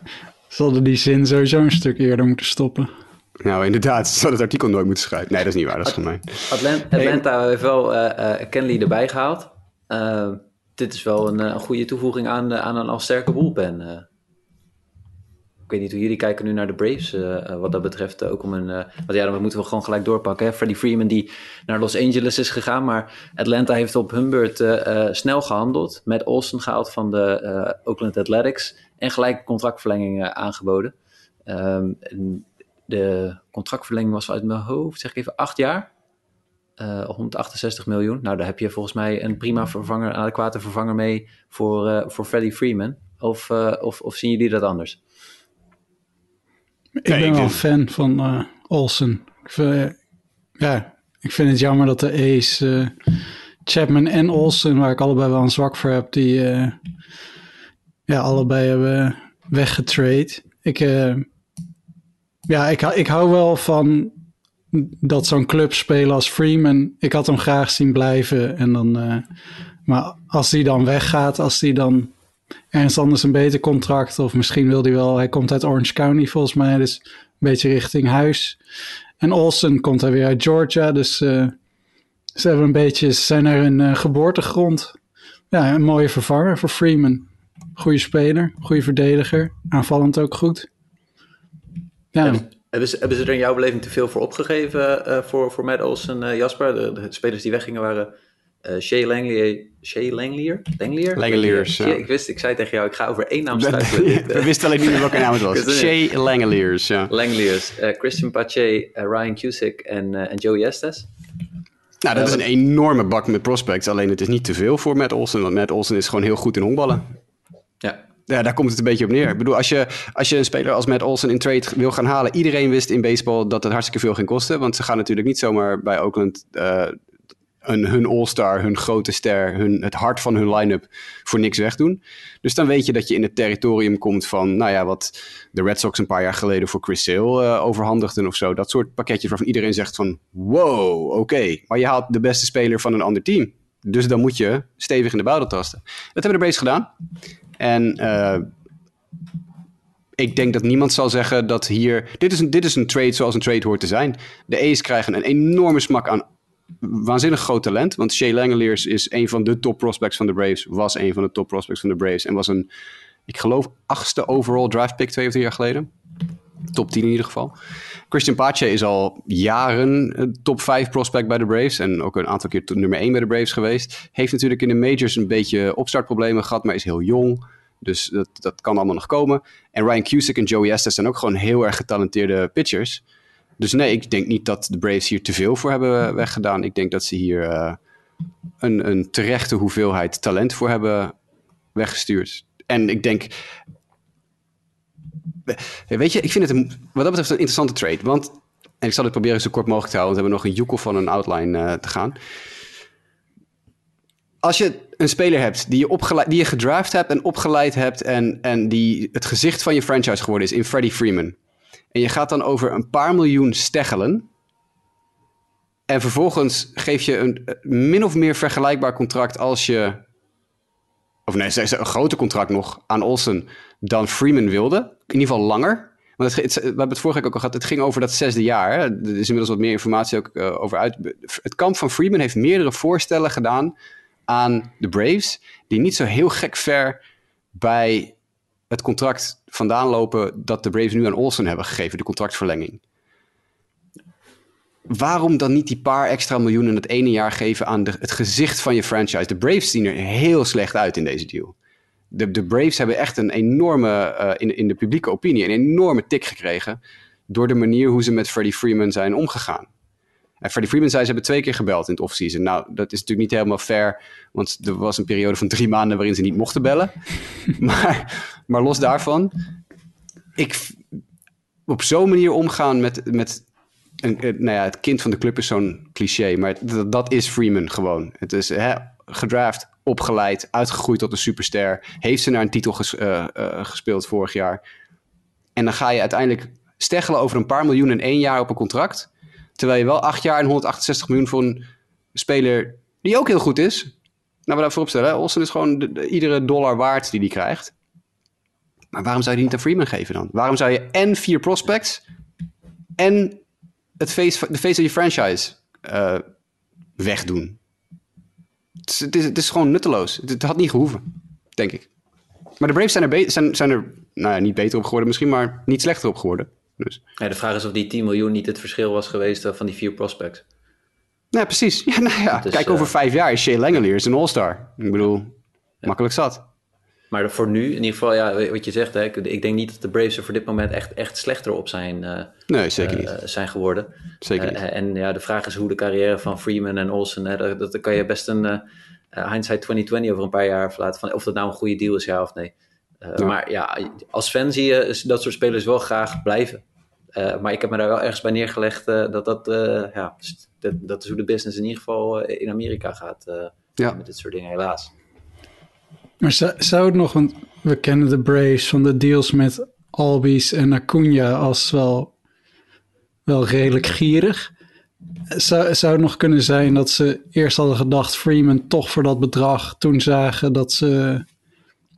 Ze hadden die zin sowieso een stuk eerder moeten stoppen. Nou, inderdaad. Ze hadden het artikel nooit moeten schrijven. Nee, dat is niet waar. Dat is gemeen. Atlant- Atlanta heeft wel eh, eh, Kenley erbij gehaald. Eh, dit is wel een, een goede toevoeging aan, de- aan een al sterke bullpen. Ik weet niet hoe jullie kijken nu naar de Braves eh, eh, wat dat betreft. eh, ook om een, want ja, dan moeten we gewoon gelijk doorpakken. Hè? Freddie Freeman die naar Los Angeles is gegaan. Maar Atlanta heeft op hun beurt snel gehandeld. Met Olsen gehaald van de Oakland Athletics. En gelijk contractverlenging aangeboden. Ehm, de contractverlenging was uit mijn hoofd, zeg ik even, acht jaar. Eh, 168 miljoen. Nou, daar heb je volgens mij een prima vervanger, een adequate vervanger mee voor, voor Freddie Freeman. Of, of, of zien jullie dat anders? Ik Nee, ben ik wel vind- fan van eh, Olsen. Ik vind, ja, ik vind het jammer dat de Ace, eh, Chapman en Olsen, waar ik allebei wel een zwak voor heb, die eh, ja, allebei hebben weggetrade. Ik, eh, ja, ik, hou- ik hou wel van dat zo'n club spelen als Freeman. Ik had hem graag zien blijven. En dan, eh, maar als die dan weggaat, als die dan ergens anders een beter contract. Of misschien wil hij wel, hij komt uit Orange County volgens mij, dus een beetje richting huis. En Olsen komt hij weer uit Georgia, dus eh, ze hebben een beetje, zijn naar hun eh, geboortegrond. Ja, een mooie vervanger voor Freeman. Goede speler, goede verdediger, aanvallend ook goed. Ja, Hebben, ze, hebben ze er in jouw beleving te veel voor opgegeven eh, voor, voor Matt Olsen en Jasper? De, de spelers die weggingen waren eh Shea Langlier. Shea Langlier? Langlier? Langeliers, ja. Shea- Ik wist, ik zei tegen jou, ik ga over één naam struikelen. We wisten alleen niet meer welke naam het was. Shea Langeliers, ja. Langeliers, eh, Christian Pache, eh, Ryan Cusick en, en Joey Estes. Nou, dat is een enorme bak met prospects. Alleen het is niet te veel voor Matt Olsen. Want Matt Olsen is gewoon heel goed in honkballen. Ja, Ja, daar komt het een beetje op neer. Ik bedoel, als je, als je een speler als Matt Olsen in trade wil gaan halen... Iedereen wist in baseball dat het hartstikke veel ging kosten. Want ze gaan natuurlijk niet zomaar bij Oakland... hun all-star, hun grote ster, hun, het hart van hun line-up voor niks wegdoen. Dus dan weet je dat je in het territorium komt van, nou ja, wat de Red Sox een paar jaar geleden voor Chris Sale eh, overhandigden of zo. Dat soort pakketjes waarvan iedereen zegt van, wow, oké. Maar je haalt de beste speler van een ander team. Dus dan moet je stevig in de buidel tasten. Dat hebben de Braves gedaan. En eh, ik denk dat niemand zal zeggen dat hier... Dit is, een, dit is een trade zoals een trade hoort te zijn. De A's krijgen een enorme smak aan waanzinnig groot talent. Want Shea Langeliers is een van de top prospects van de Braves. Was een van de top prospects van de Braves. En was een, ik geloof, achtste overall draft pick twee of drie jaar geleden. top 10 in ieder geval. Christian Pache is al jaren een top 5 prospect bij de Braves. En ook een aantal keer nummer 1 bij de Braves geweest. Heeft natuurlijk in de majors een beetje opstartproblemen gehad, maar is heel jong. Dus dat, dat kan allemaal nog komen. En Ryan Cusick en Joey Estes zijn ook gewoon heel erg getalenteerde pitchers. Dus nee, ik denk niet dat de Braves hier te veel voor hebben weggedaan. Ik denk dat ze hier uh, een, een terechte hoeveelheid talent voor hebben weggestuurd. En ik denk. Weet je, ik vind het een, wat dat betreft een interessante trade. Want, en ik zal het proberen zo kort mogelijk te houden, want we hebben nog een joekel van een outline uh, te gaan. Als je een speler hebt die je, opgeleid, die je gedraft hebt en opgeleid hebt en, en die het gezicht van je franchise geworden is in Freddie Freeman. En je gaat dan over een paar miljoen steggelen. En vervolgens geef je een min of meer vergelijkbaar contract als je. Of nee, een groter contract nog aan Olsen dan Freeman wilde. In ieder geval langer. Want we hebben het vorige keer ook al gehad. Het ging over dat zesde jaar. Er is inmiddels wat meer informatie ook uh, over uit. Het kamp van Freeman heeft meerdere voorstellen gedaan aan de Braves. Die niet zo heel gek ver bij het contract vandaan lopen dat de Braves nu aan Olsen hebben gegeven, de contractverlenging. Waarom dan niet die paar extra miljoenen het ene jaar geven aan de, het gezicht van je franchise? De Braves zien er heel slecht uit in deze deal. De, de Braves hebben echt een enorme, uh, in, in de publieke opinie, een enorme tik gekregen door de manier hoe ze met Freddie Freeman zijn omgegaan. En Freddie Freeman zei, ze hebben twee keer gebeld in het offseason. Nou, dat is natuurlijk niet helemaal fair, want er was een periode van drie maanden waarin ze niet mochten bellen. maar, maar los daarvan, ik op zo'n manier omgaan met, met een, nou ja, het kind van de club is zo'n cliché, maar dat, is Freeman gewoon. Het is hè, gedraft, opgeleid, uitgegroeid tot een superster, heeft ze naar een titel uh, uh, gespeeld vorig jaar. En dan ga je uiteindelijk steggelen over een paar miljoen in één jaar op een contract. Terwijl je wel acht jaar en 168 miljoen voor een speler die ook heel goed is. Nou, we daarvoor opstellen. Olsen is gewoon de, de, iedere dollar waard die hij krijgt. Maar waarom zou je die niet aan Freeman geven dan? Waarom zou je en vier prospects en het face, de face of je franchise uh, wegdoen? Het is, het, is, gewoon nutteloos. Het, had niet gehoeven, denk ik. Maar de Braves zijn er, zijn, zijn er nou niet beter op geworden, misschien maar niet slechter op geworden. Dus. Ja, de vraag is of die 10 miljoen niet het verschil was geweest van die vier prospects. Ja, precies. Ja, nou ja. Dus, Kijk, over uh, vijf jaar is Shea Langeliers een all-star. Ik bedoel, ja. makkelijk zat. Maar voor nu, in ieder geval, ja, wat je zegt, hè, ik, ik denk niet dat de Braves er voor dit moment echt, echt slechter op zijn, uh, nee, zeker niet. Uh, zijn geworden. Zeker niet. en ja, de vraag is hoe de carrière van Freeman en Olsen, hè, dat, dat kan je best een hindsight 2020 over een paar jaar verlaten, van of dat nou een goede deal is, ja of nee. Ja. Maar ja, als fan zie je dat soort spelers wel graag blijven. Uh, maar ik heb me daar wel ergens bij neergelegd uh, dat dat, ja, dat, dat is hoe de business in ieder geval in Amerika gaat. ja. Met dit soort dingen, helaas. Maar zou, zou het nog, want we kennen de Braves van de deals met Albies en Acuna als wel, wel redelijk gierig. Zou, zou het nog kunnen zijn dat ze eerst hadden gedacht Freeman toch voor dat bedrag, toen zagen dat ze,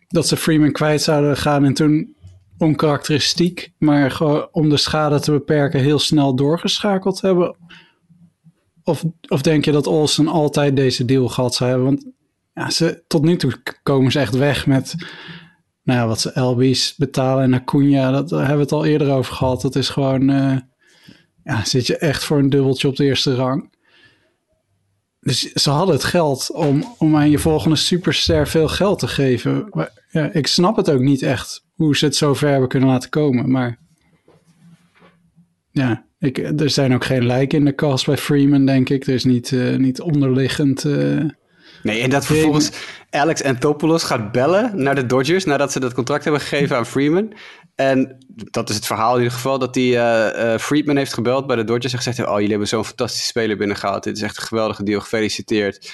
dat ze Freeman kwijt zouden gaan en toen onkarakteristiek, maar om de schade te beperken heel snel doorgeschakeld hebben? Of, of denk je dat Olsen altijd deze deal gehad zou hebben? Want ja, ze, tot nu toe komen ze echt weg met nou ja, wat ze LB's betalen en Acuna, dat daar hebben we het al eerder over gehad. Dat is gewoon, uh, ja, zit je echt voor een dubbeltje op de eerste rang. Dus ze hadden het geld om, om aan je volgende superster veel geld te geven. Maar ja, ik snap het ook niet echt hoe ze het zo ver hebben kunnen laten komen. Maar ja, ik, er zijn ook geen lijken in de cast bij Freeman, denk ik. Er is niet, uh, niet onderliggend. Uh, nee, en dat vervolgens Alex Anthopoulos gaat bellen naar de Dodgers nadat ze dat contract hebben gegeven aan Freeman. En dat is het verhaal in ieder geval, dat die uh, Friedman heeft gebeld bij de Dodgers en gezegd, oh, jullie hebben zo'n fantastische speler binnengehaald. Dit is echt een geweldige deal, gefeliciteerd.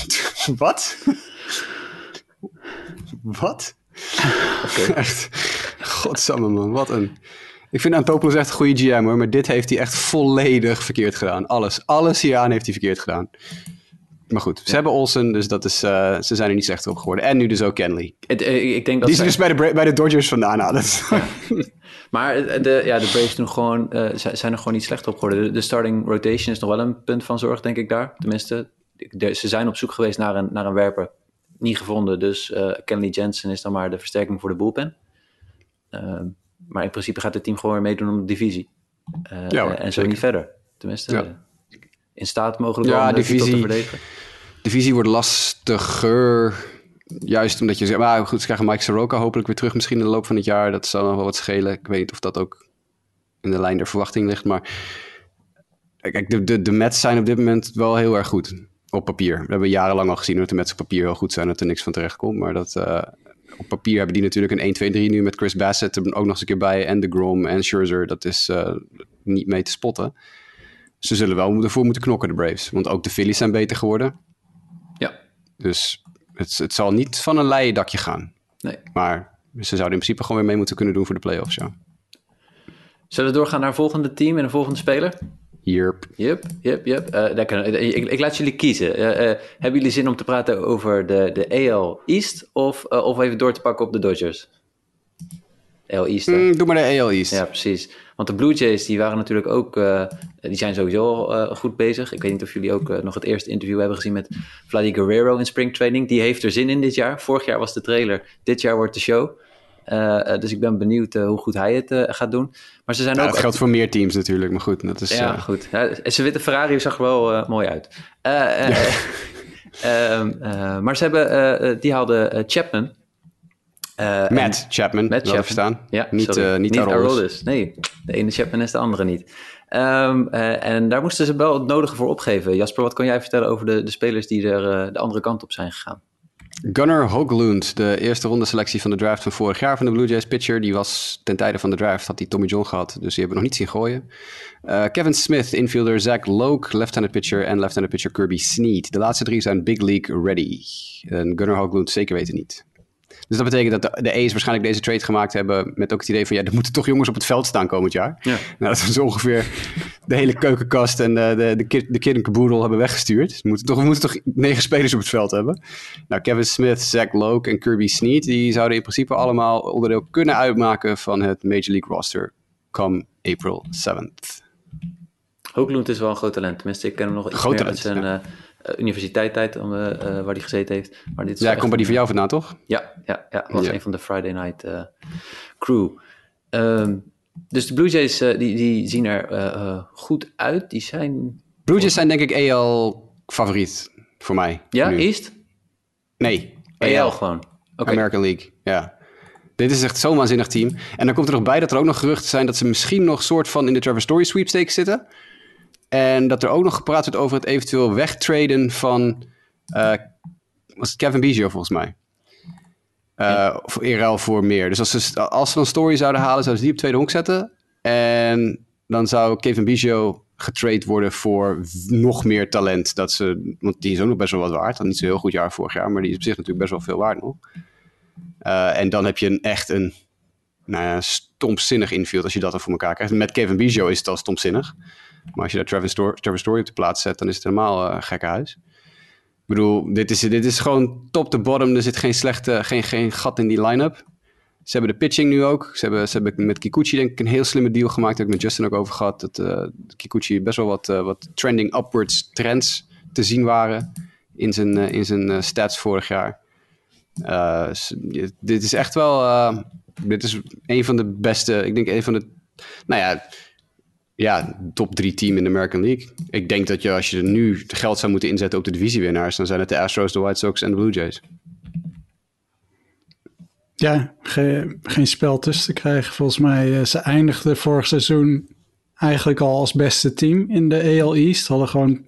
Wat? Wat? Okay. echt, godsamme man, wat een... Ik vind Antopoulos echt een goede GM hoor, maar dit heeft hij echt volledig verkeerd gedaan. Alles, alles hieraan heeft hij verkeerd gedaan. Maar goed, ze ja. hebben Olsen, dus dat is, uh, ze zijn er niet slechter op geworden. En nu dus ook Kenley. Het, uh, ik denk dat Die ze dus bij de, bij de Dodgers vandaan. Ja. maar de, ja, de Braves doen gewoon, uh, zijn er gewoon niet slechter op geworden. De, de, starting rotation is nog wel een punt van zorg, denk ik daar. Tenminste, de, ze zijn op zoek geweest naar een, naar een werper. Niet gevonden, dus Kenley Jensen is dan maar de versterking voor de bullpen. maar in principe gaat het team gewoon weer meedoen om de divisie. Uh, Ja, hoor, en zo zeker. niet verder. Tenminste, Ja. eh, in staat mogelijk Ja, om de titel te divisie. verdedigen. divisie wordt lastiger. Juist omdat je zegt, maar goed, ze krijgen Mike Soroka hopelijk weer terug misschien in de loop van het jaar. Dat zal nog wel wat schelen. Ik weet niet of dat ook in de lijn der verwachting ligt. Maar kijk, de, de, de Mets zijn op dit moment wel heel erg goed op papier. We hebben jarenlang al gezien dat de Mets op papier heel goed zijn. Dat er niks van terecht komt. Maar dat, eh, op papier hebben die natuurlijk een 1, 2, 3 nu met Chris Bassett er ook nog eens een keer bij. En de Grom en Scherzer. Dat is eh, niet mee te spotten. Ze zullen wel ervoor moeten knokken, de Braves. Want ook de Phillies zijn beter geworden. Ja, Dus het, het zal niet van een leien dakje gaan. nee. Maar ze zouden in principe gewoon weer mee moeten kunnen doen voor de playoffs. Ja. Zullen we doorgaan naar volgende team en de volgende speler? Yep. Yep, yep, yep. Eh, daar kunnen- eh, ik, ik laat jullie kiezen. Eh, hebben jullie zin om te praten over de, de AL East of, of even door te pakken op de Dodgers? AL East, hè? Mm, doe maar de AL East. Ja, precies. Want de Blue Jays die waren natuurlijk ook, die zijn sowieso al goed bezig. Ik weet niet of jullie ook nog het eerste interview hebben gezien met Vladdy Guerrero in springtraining. Die heeft er zin in dit jaar. Vorig jaar was de trailer, dit jaar wordt de show. Eh, eh, dus ik ben benieuwd eh, hoe goed hij het gaat doen. Maar ze zijn Ja, ook dat geldt voor meer teams natuurlijk, maar goed. Dat is, ja, goed. Ja, zijn witte Ferrari zag er wel mooi uit. Eh, eh, ehm, eh, maar ze hebben, die haalden Chapman. Matt Chapman, Matt Chapman. verstaan. Ja, niet, eh, niet, niet. Nee, de ene Chapman is de andere niet. Ehm, eh, en daar moesten ze wel het nodige voor opgeven. Jasper, wat kan jij vertellen over de, de spelers die er de andere kant op zijn gegaan? Gunnar Hoglund, de eerste ronde selectie van de draft van vorig jaar van de Blue Jays pitcher. Die was ten tijde van de draft, had hij Tommy John gehad. Dus die hebben we nog niet zien gooien. Eh, Kevin Smith, infielder Zach Loke, left-handed pitcher en left-handed pitcher Kirby Snead. De laatste drie zijn big league ready. En Gunnar Hoglund zeker weten niet. Dus dat betekent dat de, de A's waarschijnlijk deze trade gemaakt hebben met ook het idee van ja, er moeten toch jongens op het veld staan komend jaar. Ja. Nou, dat is ongeveer de hele keukenkast en de, de, de, kid, de kid en caboodle hebben weggestuurd. We moeten, toch, we moeten toch negen spelers op het veld hebben. Nou, Kevin Smith, Zach Loke en Kirby Snead, die zouden in principe allemaal onderdeel kunnen uitmaken van het Major League roster come April 7th. Hoogloend is wel een groot talent. Tenminste, ik ken hem nog iets Groot meer uit zijn eh, om, eh, eh, waar hij gezeten heeft. Maar dit is Ja, wel komt bij die van jou vandaan, toch? Ja, ja, ja was Ja. een van de Friday Night eh, crew. Ehm, dus de Blue Jays eh, die, die zien er eh, eh, goed uit. Die zijn... Blue Jays zijn denk ik AL favoriet voor mij. Ja, nu. East? Nee, AL gewoon. Oké. American League, ja. Dit is echt zo'n waanzinnig team. En dan komt er nog bij dat er ook nog geruchten zijn dat ze misschien nog soort van in de Trevor Story sweepstakes zitten. En dat er ook nog gepraat wordt over het eventueel wegtraden van eh, was het Kevin Biggio volgens mij. Voor- In ruil voor meer. Dus als ze, als ze dan Story zouden halen, zouden ze die op tweede honk zetten. En dan zou Kevin Biggio getrade worden voor nog meer talent. Dat ze, want die is ook nog best wel wat waard. Dan niet zo heel goed jaar vorig jaar, maar die is op zich natuurlijk best wel veel waard nog. Eh, en dan heb je een, echt een nou ja, stomzinnig infield als je dat dan voor elkaar krijgt. Met Kevin Biggio is het al stomzinnig. Maar als je daar Trevor Story, op de plaats zet, dan is het helemaal eh gekke huis. Ik bedoel, dit is, dit is gewoon top to bottom. Er zit geen slechte, geen, geen gat in die line-up. Ze hebben de pitching nu ook. Ze hebben, ze hebben met Kikuchi denk ik een heel slimme deal gemaakt. Daar heb ik met Justin ook over gehad. Dat eh, Kikuchi best wel wat, eh, wat trending upwards trends te zien waren in zijn, in zijn stats vorig jaar. Dit is echt wel... dit is een van de beste... Ik denk een van de... Nou ja, ja, top drie team in de American League. Ik denk dat je als je nu geld zou moeten inzetten op de divisiewinnaars... dan zijn het de Astros, de White Sox en de Blue Jays. Ja, ge- geen spel tussen te krijgen. Volgens mij, eh, ze eindigden vorig seizoen eigenlijk al als beste team in de AL East. Hadden gewoon,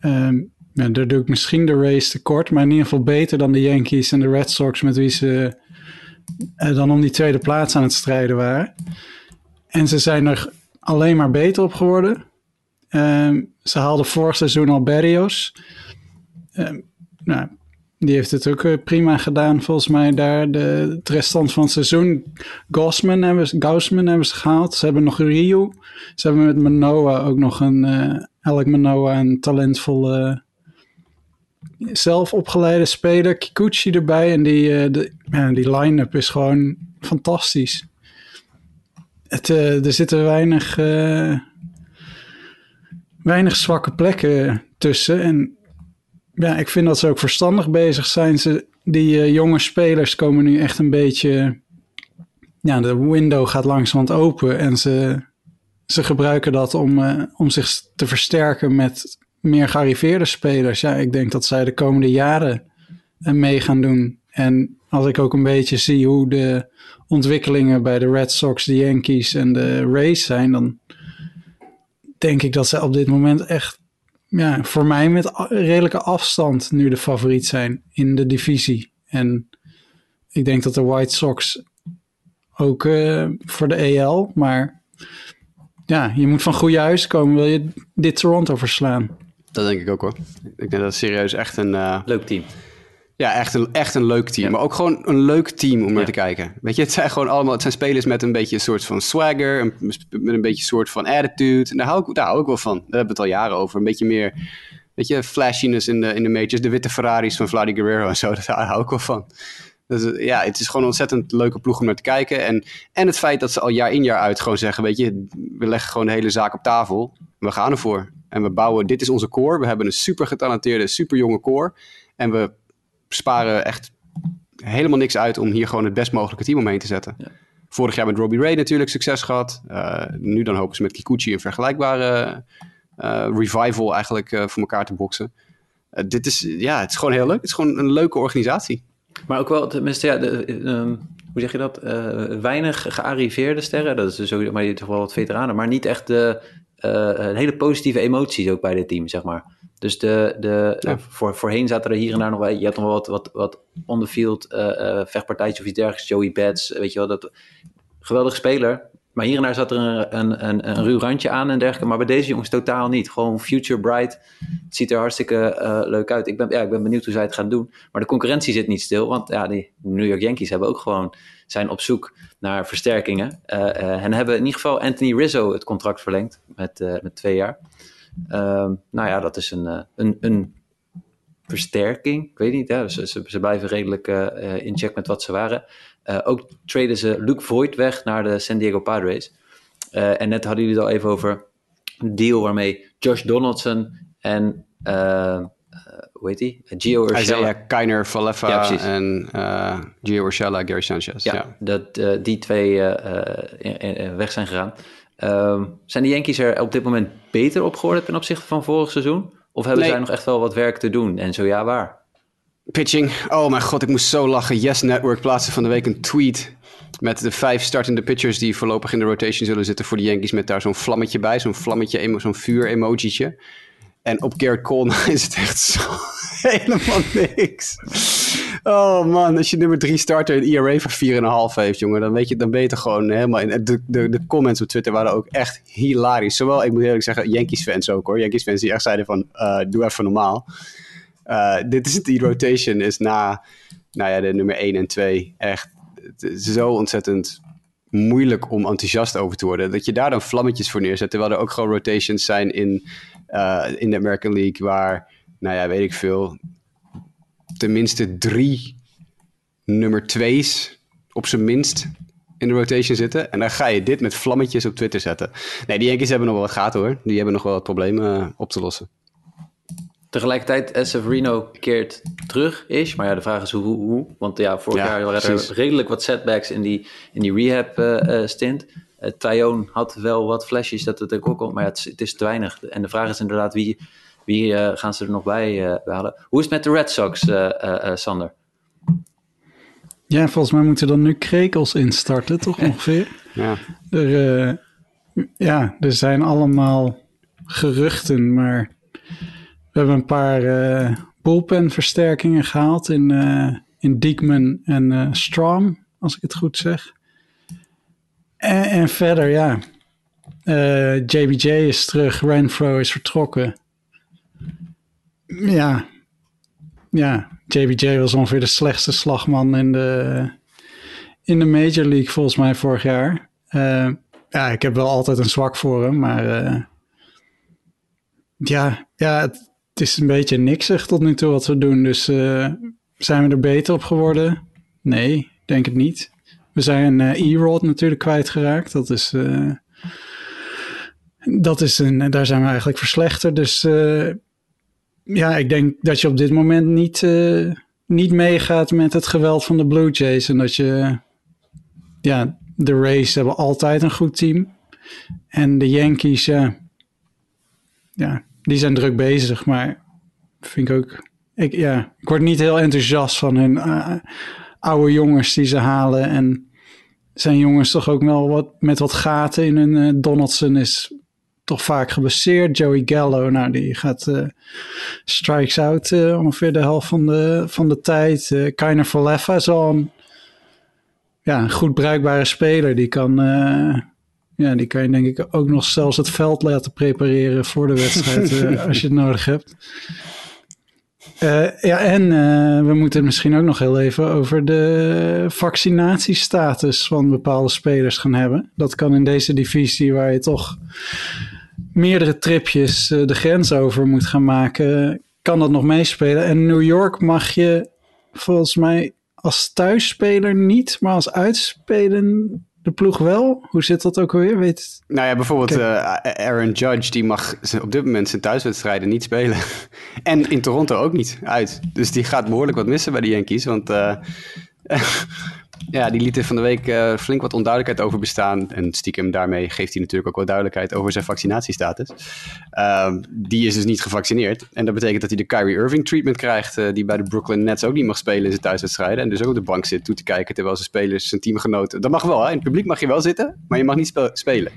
ehm, daar doe ik misschien de race tekort, maar in ieder geval beter dan de Yankees en de Red Sox met wie ze eh, dan om die tweede plaats aan het strijden waren. En ze zijn er alleen maar beter op geworden. Ehm, ze haalden vorig seizoen al Berrios. Ehm, nou, die heeft het ook eh, prima gedaan, volgens mij, daar. De, restant van het seizoen. Gosman hebben, ze- Gaussman hebben ze gehaald. Ze hebben nog Ryu. Ze hebben met Manoa ook nog een... Alec Manoa, een talentvolle... zelf opgeleide speler. Kikuchi erbij. En die, eh, de, die line-up is gewoon fantastisch. Eh, er zitten weinig... eh, weinig zwakke plekken tussen. En ja, ik vind dat ze ook verstandig bezig zijn. Ze, die eh, jonge spelers komen nu echt een beetje ja, de window gaat langzamerhand open en ze, ze gebruiken dat om, om zich te versterken met meer gearriveerde spelers. Ja, ik denk dat zij de komende jaren mee gaan doen. En als ik ook een beetje zie hoe de ontwikkelingen bij de Red Sox, de Yankees en de Rays zijn, dan denk ik dat ze op dit moment echt ja, voor mij met redelijke afstand nu de favoriet zijn in de divisie. En ik denk dat de White Sox ook uh, voor de EL, maar ja, je moet van goede huis komen, wil je dit Toronto verslaan. Dat denk ik ook hoor. Ik denk dat het serieus echt een... Uh... Leuk team. Ja, echt een, echt een leuk team. Maar ook gewoon een leuk team om naar te kijken. Weet je, het zijn gewoon allemaal... Het zijn spelers met een beetje een soort van swagger. Een, met een beetje een soort van attitude. En daar hou, ik, daar hou ik wel van. Daar hebben we het al jaren over. Een beetje meer... Weet je, flashiness in de, in de majors. De witte Ferraris van Vladi Guerrero en zo. Daar hou ik wel van. Dus ja, het is gewoon een ontzettend leuke ploeg om naar te kijken. En, en het feit dat ze al jaar in jaar uit gewoon zeggen... Weet je, we leggen gewoon de hele zaak op tafel. We gaan ervoor. En we bouwen... Dit is onze core. We hebben een super getalenteerde, super jonge core. En we sparen echt helemaal niks uit om hier gewoon het best mogelijke team omheen te zetten. Ja. Vorig jaar met Robbie Ray natuurlijk succes gehad. Uh, nu dan hopen ze met Kikuchi een vergelijkbare uh, revival eigenlijk uh, voor elkaar te boksen. dit is, ja, het is gewoon heel leuk. Het is gewoon een leuke organisatie. Maar ook wel, tenminste, ja, de, um, hoe zeg je dat? weinig gearriveerde sterren. Dat is dus ook, maar toch wel wat veteranen. Maar niet echt de hele positieve emoties ook bij dit team, zeg maar. Dus de, de, voor, voorheen zaten er hier en daar nog wel... Je had nog wel wat, wat, wat on-the-field uh, uh, vechtpartijtjes of iets dergelijks. Joey Bats, weet je wel. Dat, geweldige speler. Maar hier en daar zat er een, een, een, een ruw randje aan en dergelijke. Maar bij deze jongens totaal niet. Gewoon future bright. Het ziet er hartstikke uh, leuk uit. Ik ben, ja, ik ben benieuwd hoe zij het gaan doen. Maar de concurrentie zit niet stil. Want ja, die New York Yankees hebben ook gewoon... zijn op zoek naar versterkingen. en hebben in ieder geval Anthony Rizzo het contract verlengd. Met, met twee jaar. Ehm, nou ja, dat is een, eh, een, een versterking. Ik weet niet, hè? Ze, ze, ze blijven redelijk uh, in check met wat ze waren. Uh, ook traden ze Luke Voigt weg naar de San Diego Padres. en net hadden jullie het al even over een deal waarmee Josh Donaldson en hoe heet die? Gio Urshela. Isaiah Keiner Falefa ja, en Gio Urshela, Gary Sanchez. Ja, ja. Dat, die twee in, in, weg zijn gegaan. Um, zijn de Yankees er op dit moment beter op geworden ten opzichte van vorig seizoen? Of hebben zij nog echt wel wat werk te doen? En zo ja, waar? Pitching. Oh mijn god, ik moest zo lachen. Yes Network plaatste van de week een tweet met de vijf startende pitchers die voorlopig in de rotation zullen zitten voor de Yankees. Met daar zo'n vlammetje bij, zo'n vlammetje, zo'n vuur-emojietje. En op Garrett Cole is het echt zo helemaal niks. Oh man, als je nummer drie starter een ERA van 4,5 heeft, jongen, dan weet je, dan ben je gewoon helemaal. De, de, de comments op Twitter waren ook echt hilarisch. Zowel, ik moet eerlijk zeggen, Yankees fans ook hoor. Yankees fans die echt zeiden van, uh, doe even normaal. Uh, dit is die rotation is na, nou ja, de nummer 1 en 2 echt zo ontzettend moeilijk om enthousiast over te worden. Dat je daar dan vlammetjes voor neerzet. Terwijl er ook gewoon rotations zijn in, uh, in de American League waar, nou ja, weet ik veel, tenminste drie nummer twee's op zijn minst in de rotation zitten. En dan ga je dit met vlammetjes op Twitter zetten. Nee, die Yankees hebben nog wel wat gaten hoor. Die hebben nog wel wat problemen eh, op te lossen. Tegelijkertijd, Severino keert terug is. Maar ja, de vraag is hoe. hoe, Want ja, vorig jaar waren er redelijk wat setbacks in die, in die rehab uh, stint. Uh, Tyone had wel wat flesjes dat het ook komt. Maar ja, het, het, is te weinig. En de vraag is inderdaad wie, wie uh, gaan ze er nog bij, uh, halen? Hoe is het met de Red Sox, uh, Sander? Ja, volgens mij moeten er nu krekels instarten, toch ongeveer? ja. Er, ja, er zijn allemaal geruchten, maar hebben een paar uh, bullpenversterkingen gehaald in, uh, in Diekman en uh, Strom, als ik het goed zeg. En, en verder, ja. JBJ is terug, Renfro is vertrokken. Ja. Ja, JBJ was ongeveer de slechtste slagman in de, in de Major League volgens mij vorig jaar. ja, ik heb wel altijd een zwak voor hem, maar ja, ja het, het is een beetje niksig tot nu toe wat we doen. Dus uh, zijn we er beter op geworden? Nee, denk het niet. We zijn uh, E-Rod natuurlijk kwijtgeraakt. Dat is, uh, dat is een, daar zijn we eigenlijk verslechterd. Dus ja, ik denk dat je op dit moment niet, niet meegaat met het geweld van de Blue Jays. En dat je ja, de Rays hebben altijd een goed team. En de Yankees, ja, ja die zijn druk bezig. Maar vind ik ook... Ik, ja, ik word niet heel enthousiast van hun uh, oude jongens die ze halen. En zijn jongens toch ook wel wat met wat gaten in hun. Uh, Donaldson is toch vaak gebaseerd. Joey Gallo, nou die gaat uh, strikes out ongeveer de helft van de, van de tijd. Uh, Kainer is al een, ja, een goed bruikbare speler. Die kan, ja, die kan je denk ik ook nog zelfs het veld laten prepareren voor de wedstrijd als je het nodig hebt. ja, en we moeten het misschien ook nog heel even over de vaccinatiestatus van bepaalde spelers gaan hebben. Dat kan in deze divisie waar je toch meerdere tripjes de grens over moet gaan maken, kan dat nog meespelen. En New York mag je volgens mij als thuisspeler niet, maar als uitspelen de ploeg wel. Hoe zit dat ook alweer? Weet... Nou ja, bijvoorbeeld uh, Aaron Judge, die mag op dit moment zijn thuiswedstrijden niet spelen. en in Toronto ook niet uit. Dus die gaat behoorlijk wat missen bij de Yankees, want... Uh, ja, die liet er van de week uh, flink wat onduidelijkheid over bestaan. En stiekem daarmee geeft hij natuurlijk ook wel duidelijkheid over zijn vaccinatiestatus. Uh, die is dus niet gevaccineerd. En dat betekent dat hij de Kyrie Irving treatment krijgt, uh, die bij de Brooklyn Nets ook niet mag spelen in zijn thuiswedstrijden. En dus ook op de bank zit toe te kijken terwijl zijn spelers, zijn teamgenoten... Dat mag wel, hè? in het publiek mag je wel zitten, maar je mag niet spe spelen.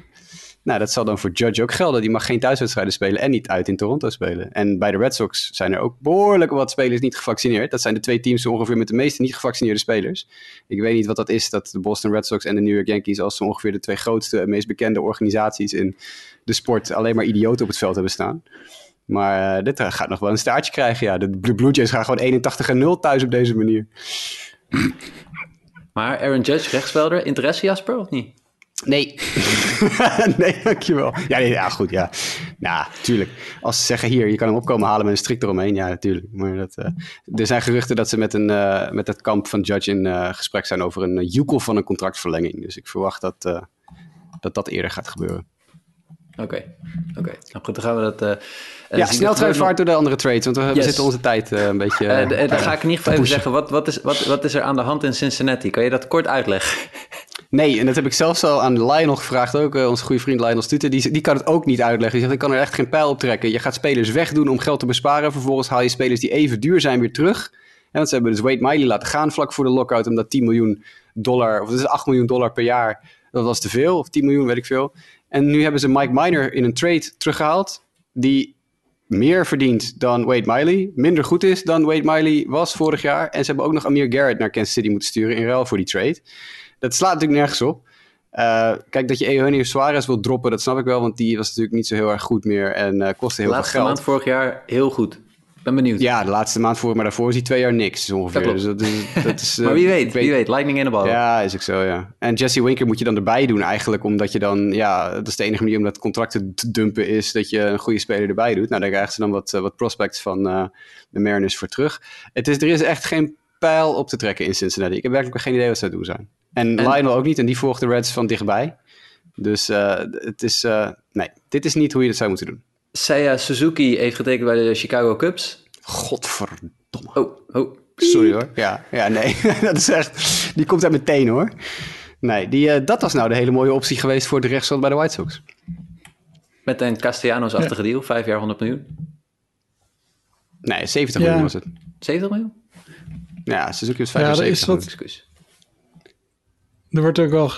Nou, dat zal dan voor Judge ook gelden. Die mag geen thuiswedstrijden spelen en niet uit in Toronto spelen. En bij de Red Sox zijn er ook behoorlijk wat spelers niet gevaccineerd. Dat zijn de twee teams ongeveer met de meeste niet gevaccineerde spelers. Ik weet niet wat dat is, dat de Boston Red Sox en de New York Yankees als ongeveer de twee grootste en meest bekende organisaties in de sport alleen maar idioten op het veld hebben staan. Maar uh, dit gaat nog wel een staartje krijgen. Ja, de Blue Jays gaan gewoon 81 en 0 thuis op deze manier. Maar Aaron Judge, rechtsvelder, interesse Jasper of niet? Nee. nee, dankjewel. Ja, nee, ja, goed, ja. Nou, tuurlijk. Als ze zeggen hier, je kan hem opkomen halen met een strik eromheen. Ja, natuurlijk. Maar dat, uh, er zijn geruchten dat ze met, een, uh, met het kamp van Judge in uh, gesprek zijn over een joekel van een contractverlenging. Dus ik verwacht dat dat, dat eerder gaat gebeuren. Oké, okay. oké. Okay. Nou goed, dan gaan we dat... ja, snel vaart door de andere trades, want we, yes. zitten onze tijd een beetje... dan ga ik in ieder geval even zeggen, wat, wat, is, wat, wat is er aan de hand in Cincinnati? Kan je dat kort uitleggen? Nee, en dat heb ik zelfs al aan Lionel gevraagd ook. Uh, onze goede vriend Lionel Stute. Die, die kan het ook niet uitleggen. Die zegt, ik kan er echt geen pijl op trekken. Je gaat spelers wegdoen om geld te besparen. Vervolgens haal je spelers die even duur zijn weer terug. En want ze hebben dus Wade Miley laten gaan vlak voor de lockout. Omdat 10 miljoen dollar, of dat is 8 miljoen dollar per jaar. Dat was te veel. Of 10 miljoen, weet ik veel. En nu hebben ze Mike Miner in een trade teruggehaald. Die meer verdient dan Wade Miley. Minder goed is dan Wade Miley was vorig jaar. En ze hebben ook nog Amir Garrett naar Kansas City moeten sturen in ruil voor die trade dat slaat natuurlijk nergens op. Uh, kijk, dat je Eugenio Suarez wil droppen, dat snap ik wel, want die was natuurlijk niet zo heel erg goed meer en uh, kostte heel veel geld. De laatste maand vorig jaar heel goed. Ben benieuwd. Ja, de laatste maand vorig, maar daarvoor is hij twee jaar niks ongeveer. Dat dus dat is, dat is, uh, maar wie weet, wie weet, lightning in de bal. Ja, is ook zo, ja. En Jesse Winker moet je dan erbij doen eigenlijk, omdat je dan, ja, dat is de enige manier om dat contract te dumpen is, dat je een goede speler erbij doet. Nou, daar krijgen ze dan wat, wat prospects van de Mariners voor terug. Het is, er is echt geen pijl op te trekken in Cincinnati. Ik heb werkelijk geen idee wat ze doen zijn. En, en Lionel ook niet, en die volgt de Reds van dichtbij. Dus uh, het is, uh, nee, dit is niet hoe je dat zou moeten doen. Seiya Suzuki heeft getekend bij de Chicago Cubs. Godverdomme. Oh, oh. Sorry hoor. Ja, ja nee, dat is echt, die komt uit meteen hoor. Nee, die, uh, dat was nou de hele mooie optie geweest voor de rechtsstand bij de White Sox. Met een Castellanos-achtige ja. deal, 5 jaar 100 miljoen. Nee, 70 ja. miljoen was het. 70 miljoen? Ja, Suzuki is 75 ja, miljoen. Wat... Er wordt ook wel.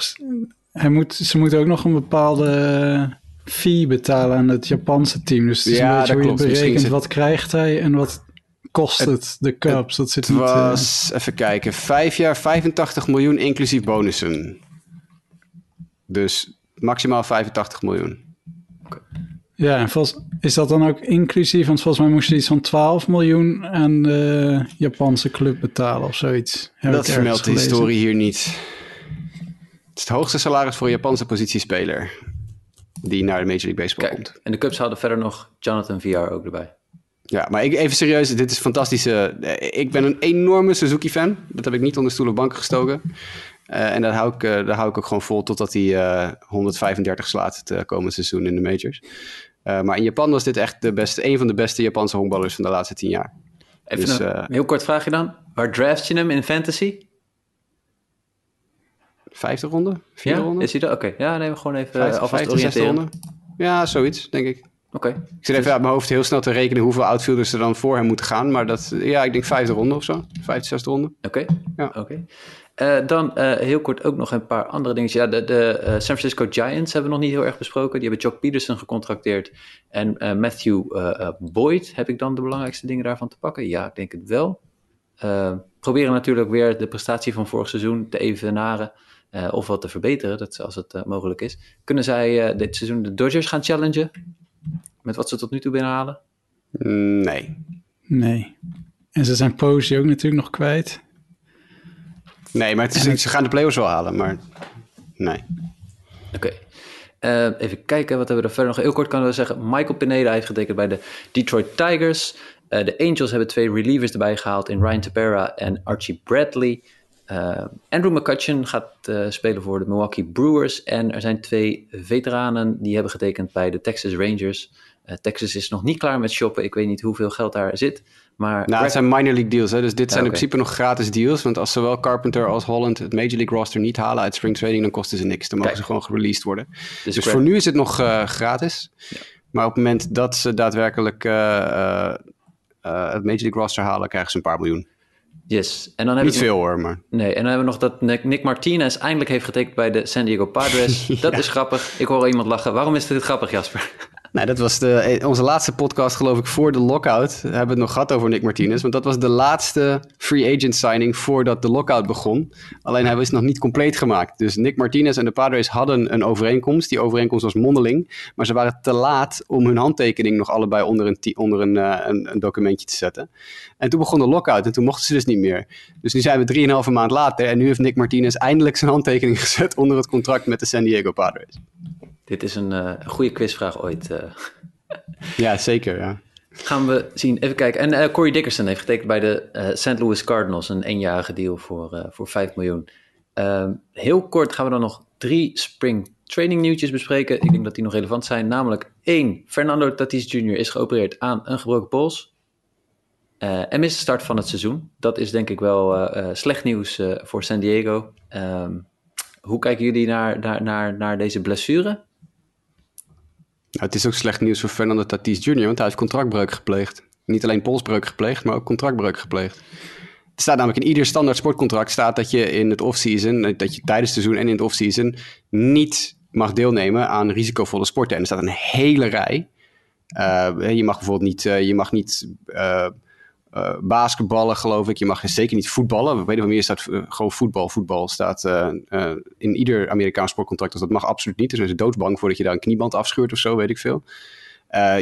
Hij moet, ze moeten ook nog een bepaalde fee betalen aan het Japanse team. Dus het is ja, een beetje hoe je berekent zit... wat krijgt hij en wat kost het, het de Cubs. Dat zit het was, uh... even kijken, vijf jaar 85 miljoen inclusief bonussen. Dus maximaal 85 miljoen. Ja, en volgens, is dat dan ook inclusief? Want volgens mij moest je iets van 12 miljoen aan de Japanse club betalen of zoiets. Heb dat vermeldt de historie hier niet. Het is het hoogste salaris voor een Japanse positiespeler die naar de Major League Baseball Kijk, komt. En de Cubs houden verder nog Jonathan VR ook erbij. Ja, maar ik, even serieus, dit is fantastische. Ik ben een enorme Suzuki-fan. Dat heb ik niet onder stoel of banken gestoken. Uh, en daar hou, ik, uh, daar hou ik ook gewoon vol totdat hij uh, 135 slaat het komende seizoen in de majors. Maar in Japan was dit echt de beste, een van de beste Japanse honkballers van de laatste tien jaar. Even dus, een heel kort vraagje dan. Waar draft je hem in fantasy? Vijfde ronde, vierde Ja, ronde. is hij er? Oké, ja, nee, we gewoon even Vijfde, alvast vijfde, oriënteren. ronde. Ja, zoiets, denk ik. Oké, Ik zit even uit mijn hoofd heel snel te rekenen hoeveel outfielders er dan voor hem moeten gaan. Maar dat, ja, ik denk vijfde ronde of zo. Vijfde, zesde ronde. oké. Ja. oké. Eh, dan eh, heel kort ook nog een paar andere dingen. Ja, de, de eh, San Francisco Giants hebben we nog niet heel erg besproken. Die hebben Jock Peterson gecontracteerd. En Matthew Boyd, heb ik dan de belangrijkste dingen daarvan te pakken? Ja, ik denk het wel. Proberen natuurlijk weer de prestatie van vorig seizoen te evenaren. Eh, of wat te verbeteren, dat, als het eh, mogelijk is. Kunnen zij eh, dit seizoen de Dodgers gaan challengen? Met wat ze tot nu toe binnenhalen? Mm, Nee. Nee. En ze zijn Posey ook natuurlijk nog kwijt. Nee, maar het is, En het- ze gaan de play-offs wel halen, maar nee. Oké. Eh, even kijken, wat hebben we er verder nog? Heel kort kan we zeggen, Michael Pineda heeft getekend bij de Detroit Tigers. Eh, de Angels hebben twee relievers erbij gehaald in Ryan Tepera en Archie Bradley. Eh, Andrew McCutcheon gaat eh, spelen voor de Milwaukee Brewers. En er zijn twee veteranen die hebben getekend bij de Texas Rangers. Eh, Texas is nog niet klaar met shoppen. Ik weet niet hoeveel geld daar zit. Maar Nou, Greg- het zijn minor league deals, hè? dus dit zijn in principe nog gratis deals. Want als zowel Carpenter als Holland het Major League roster niet halen uit spring training, dan kosten ze niks. Dan mogen Kijk. ze gewoon gereleased worden. Dus, Greg- voor nu is het nog gratis. Maar op het moment dat ze daadwerkelijk het Major League roster halen, krijgen ze een paar miljoen. Yes. En dan heb Niet veel hoor, maar Nee, en dan hebben we nog dat Nick Nick Martinez eindelijk heeft getekend bij de San Diego Padres. Dat is grappig. Ik hoor al iemand lachen. Waarom is dit grappig, Jasper? Nou, dat was de, eh, onze laatste podcast, geloof ik, voor de lockout. We hebben het nog gehad over Nick Martinez. Want dat was de laatste free agent signing voordat de lockout begon. Alleen hij was nog niet compleet gemaakt. Dus Nick Martinez en de Padres hadden een overeenkomst. Die overeenkomst was mondeling. Maar ze waren te laat om hun handtekening nog allebei onder een, onder een, eh, een, een documentje te zetten. En toen begon de lockout en toen mochten ze dus niet meer. Dus nu zijn we drieënhalve maand later. En nu heeft Nick Martinez eindelijk zijn handtekening gezet onder het contract met de San Diego Padres. Dit is een eh, goede quizvraag ooit. eh. Ja, zeker. Ja. gaan we zien. Even kijken. En eh, Corey Dickerson heeft getekend bij de St. Louis Cardinals. Een eenjarige deal voor, voor 5 miljoen. Ehm, heel kort gaan we dan nog drie spring training nieuwtjes bespreken. Ik denk dat die nog relevant zijn. Namelijk één. Fernando Tatis Jr. is geopereerd aan een gebroken pols. En mist de start van het seizoen. Dat is denk ik wel slecht nieuws voor San Diego. Ehm, hoe kijken jullie naar, naar, naar, naar deze blessure? Nou, het is ook slecht nieuws voor Fernando Tatis Jr., want hij heeft contractbreuk gepleegd. Niet alleen polsbreuk gepleegd, maar ook contractbreuk gepleegd. Er staat namelijk in ieder standaard sportcontract staat dat je in het offseason, eh, dat je tijdens het seizoen en in het offseason niet mag deelnemen aan risicovolle sporten. En er staat een hele rij. Uh, je mag bijvoorbeeld niet, uh, je mag niet uh, basketballen, geloof ik. Je mag zeker niet voetballen. Op een of andere staat uh, gewoon voetbal. Voetbal staat uh, in ieder Amerikaans sportcontract. Dus dat mag absoluut niet. Dus zijn ze doodsbang voor dat je daar een knieband afscheurt of zo, weet ik veel.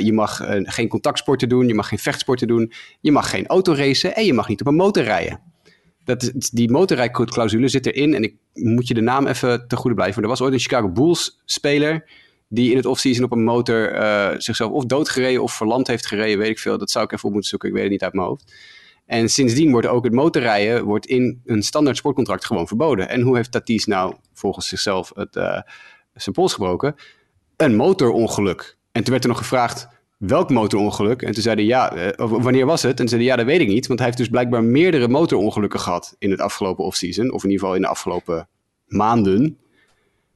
Je mag geen contactsporten doen. Je mag geen vechtsporten doen. Je mag geen autoracen. En je mag niet op een motor rijden. Dat die motorrijclausule zit erin. En ik moet je de naam even te goede blijven. Er was ooit een Chicago Bulls speler die in het offseason op een motor uh, zichzelf of doodgereden of verlamd heeft gereden, weet ik veel. Dat zou ik even op moeten zoeken, ik weet het niet uit mijn hoofd. En sindsdien wordt ook het motorrijden wordt in een standaard sportcontract gewoon verboden. En hoe heeft Tatis nou volgens zichzelf het, uh, zijn pols gebroken? Een motorongeluk. En toen werd er nog gevraagd, welk motorongeluk? En toen zeiden ja, uh, wanneer was het? En zeiden ja, dat weet ik niet. Want hij heeft dus blijkbaar meerdere motorongelukken gehad in het afgelopen offseason. Of in ieder geval in de afgelopen maanden.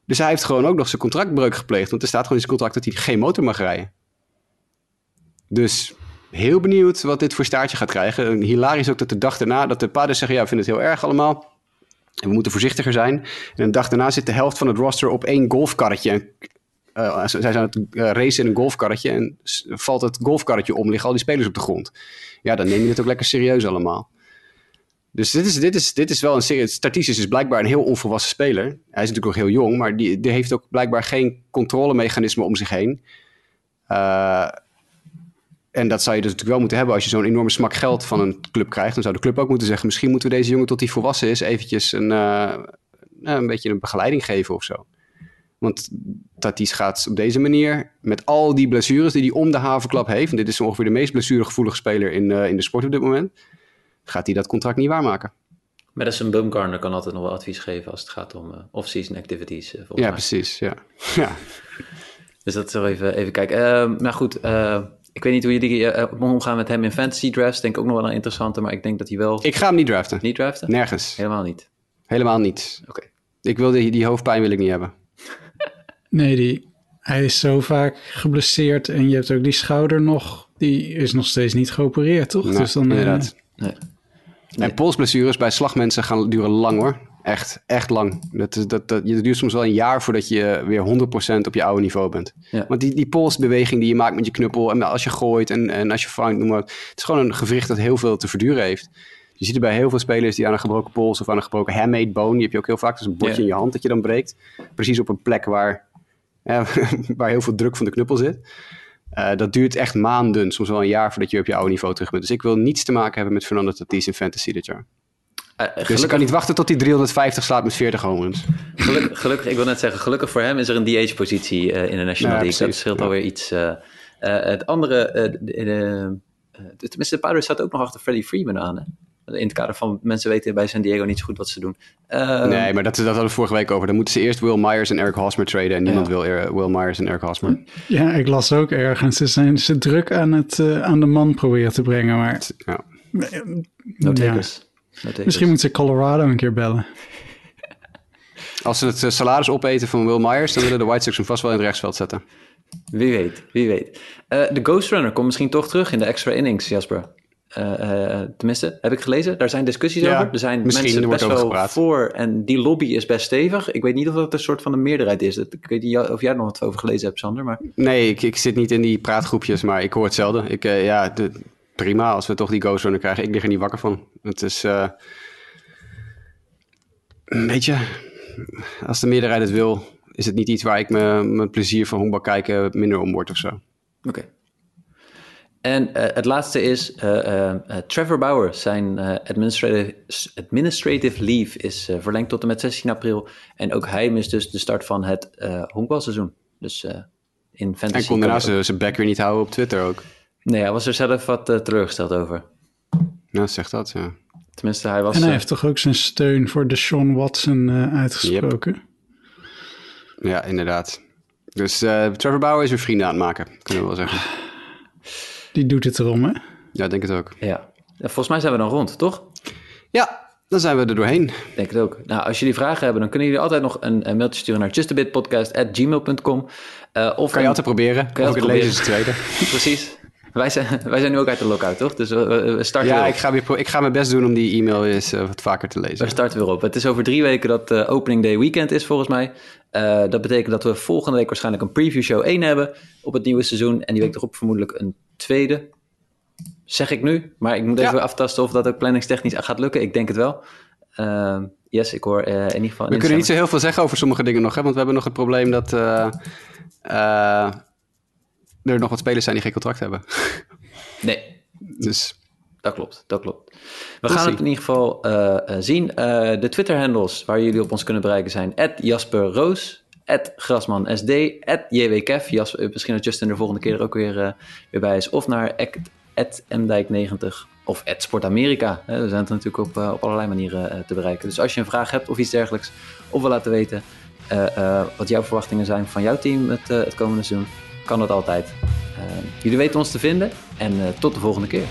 Dus hij heeft gewoon ook nog zijn contractbreuk gepleegd. Want er staat gewoon in zijn contract dat hij geen motor mag rijden. Dus heel benieuwd wat dit voor staartje gaat krijgen. En hilarisch ook dat de dag daarna, dat de padres zeggen... ja, we vinden het heel erg allemaal. En we moeten voorzichtiger zijn. En een dag daarna zit de helft van het roster op één golfkarretje. Uh, zij zijn aan het uh, racen in een golfkarretje... en valt het golfkarretje om, liggen al die spelers op de grond. Ja, dan neem je het ook lekker serieus allemaal. Dus dit is, dit is, dit is wel een serie. Statistisch is blijkbaar een heel onvolwassen speler. Hij is natuurlijk nog heel jong, maar die, die heeft ook blijkbaar geen controlemechanisme om zich heen. Uh, en dat zou je dus natuurlijk wel moeten hebben als je zo'n enorme smak geld van een club krijgt. Dan zou de club ook moeten zeggen: misschien moeten we deze jongen tot hij volwassen is eventjes een, uh, een beetje een begeleiding geven of zo. Want Tatis gaat op deze manier met al die blessures die hij om de havenklap heeft. En dit is ongeveer de meest blessuregevoelige speler in, uh, in de sport op dit moment gaat hij dat contract niet waarmaken. Madison Bumgarner kan altijd nog wel advies geven als het gaat om uh, off-season activities. Uh, ja, mij. precies. Ja. ja. Dus dat er even, even kijken. Uh, maar goed, ik weet niet hoe jullie omgaan met hem in fantasy drafts. Denk ik ook nog wel een interessante, maar ik denk dat hij wel... Ik ga hem niet draften. Niet draften? Nergens. Helemaal niet? Helemaal niet. Oké. Okay. Ik wil die, die hoofdpijn wil ik niet hebben. Nee, die, hij is zo vaak geblesseerd en je hebt ook die schouder nog. Die is nog steeds niet geopereerd, toch? Nou, dus dan, eh, inderdaad. Nee. En polsblessures bij slagmensen gaan duren lang hoor. Echt, echt lang. Dat, is, dat, dat, het duurt soms wel een jaar voordat je weer 100% op je oude niveau bent. Ja. Want die, die polsbeweging die je maakt met je knuppel en als je gooit en, en als je vangt, noem maar. Het is gewoon een gewricht dat heel veel te verduren heeft. Je ziet het bij heel veel spelers die aan een gebroken pols of aan een gebroken hamate bone, die heb je ook heel vaak, is een bordje in je hand dat je dan breekt. Precies op een plek waar, ja, waar heel veel druk van de knuppel zit. Eh, dat duurt echt maanden, soms wel een jaar voordat je op je oude niveau terug bent. Dus ik wil niets te maken hebben met Fernando Tatis in fantasy dit jaar. Eh, Dus ik gelukkig, kan niet wachten tot hij 350 slaat met 40 home runs. gelukkig, gelukkig, ik wil net zeggen, gelukkig voor hem is er een DH-positie eh, in de National Ja, League. Dat scheelt ja. alweer iets. het andere, de, de, tenminste, de Padres staat ook nog achter Freddie Freeman aan. Hè? In het kader van mensen weten bij San Diego niet zo goed wat ze doen. Eh, nee, maar dat, dat hadden we vorige week over. Dan moeten ze eerst Will Myers en Eric Hosmer traden. En niemand Ja. wil Will Myers en Eric Hosmer. ja, ik las ook ergens. Ze zijn ze druk aan, het, eh, aan de man proberen te brengen. Maar Ja. no ja, takers. No takers. misschien moet ze Colorado een keer bellen. Als ze het eh, salaris opeten van Will Myers, dan willen de White Sox hem vast wel in het rechtsveld zetten. Wie weet, wie weet. Eh, de Ghost Runner komt misschien toch terug in de extra innings, Jasper. Eh, eh, tenminste, heb ik gelezen. Daar zijn discussies Ja, over. Er zijn mensen er wordt best wel gepraat. voor. En die lobby is best stevig. Ik weet niet of dat een soort van een meerderheid is. Dat- Ik weet niet of jij nog wat over gelezen hebt, Sander. Maar Nee, ik, ik zit niet in die praatgroepjes, maar ik hoor hetzelfde. Ik, eh, ja, de, prima als we toch die Runner krijgen. Ik lig er niet wakker van. Het is... eh weet je, als de meerderheid het wil, is het niet iets waar ik me, mijn plezier van honkbal kijken minder om word of zo. Oké. En eh, het laatste is, eh, eh, Trevor Bauer, zijn administrative, administrative leave is verlengd tot en met 16 april. En ook hij mist dus de start van het eh honkbalseizoen. Dus eh, in fantasy... En kon daarna zijn bek weer niet houden op Twitter ook. Nee, hij was er zelf wat eh, teleurgesteld over. Nou, zeg dat, ja. Tenminste, hij was... En hij heeft toch ook zijn steun voor Deshaun Watson eh, uitgesproken. Ja, inderdaad. Dus eh, Trevor Bauer is weer vrienden aan het maken, kunnen we wel zeggen. Die doet het erom, hè? Ja, ik denk het ook. ja. Volgens mij zijn we dan rond, toch? Ja, dan zijn we er doorheen. Ik Denk het ook. Nou, als jullie vragen hebben, dan kunnen jullie altijd nog een, een mailtje sturen naar justabitpodcast.gmail.com. Eh of Kan je een- altijd proberen. Kan je Ook het altijd lezen is het tweede. Precies. Wij zijn, wij zijn nu ook uit de lockout, toch? Dus we, we- we starten Ja, weer ik ga, weer ik ga mijn best doen om die e-mail eens eh, wat vaker te We lezen. starten weer op. Het is over drie weken dat eh, opening day weekend is, volgens mij. Eh, dat betekent dat we volgende week waarschijnlijk een preview show 1 hebben op het nieuwe seizoen. En die week erop vermoedelijk een tweede. Zeg ik nu. Maar ik moet Ja. even aftasten of dat ook planningstechnisch gaat lukken. Ik denk het wel. Ehm, yes, ik hoor in ieder geval... We kunnen niet zo heel veel zeggen over sommige dingen nog, hè, want we hebben nog het probleem dat er nog wat spelers zijn die geen contract hebben. Nee, Dus Dat klopt, dat klopt. We gaan see. het in ieder geval eh, eh, zien. Eh, de Twitter-handles waar jullie op ons kunnen bereiken zijn... Jasper Roos, GrasmanSD, JWKef. Jas, eh, misschien dat Justin de volgende keer er ook weer, weer bij is. Of naar mdijk90 of @sportamerika. We zijn het natuurlijk op, op allerlei manieren te bereiken. Dus als je een vraag hebt of iets dergelijks... of wil laten weten wat jouw verwachtingen zijn van jouw team het, het komende seizoen... kan dat altijd. Eh, jullie weten ons te vinden en eh, tot de volgende keer.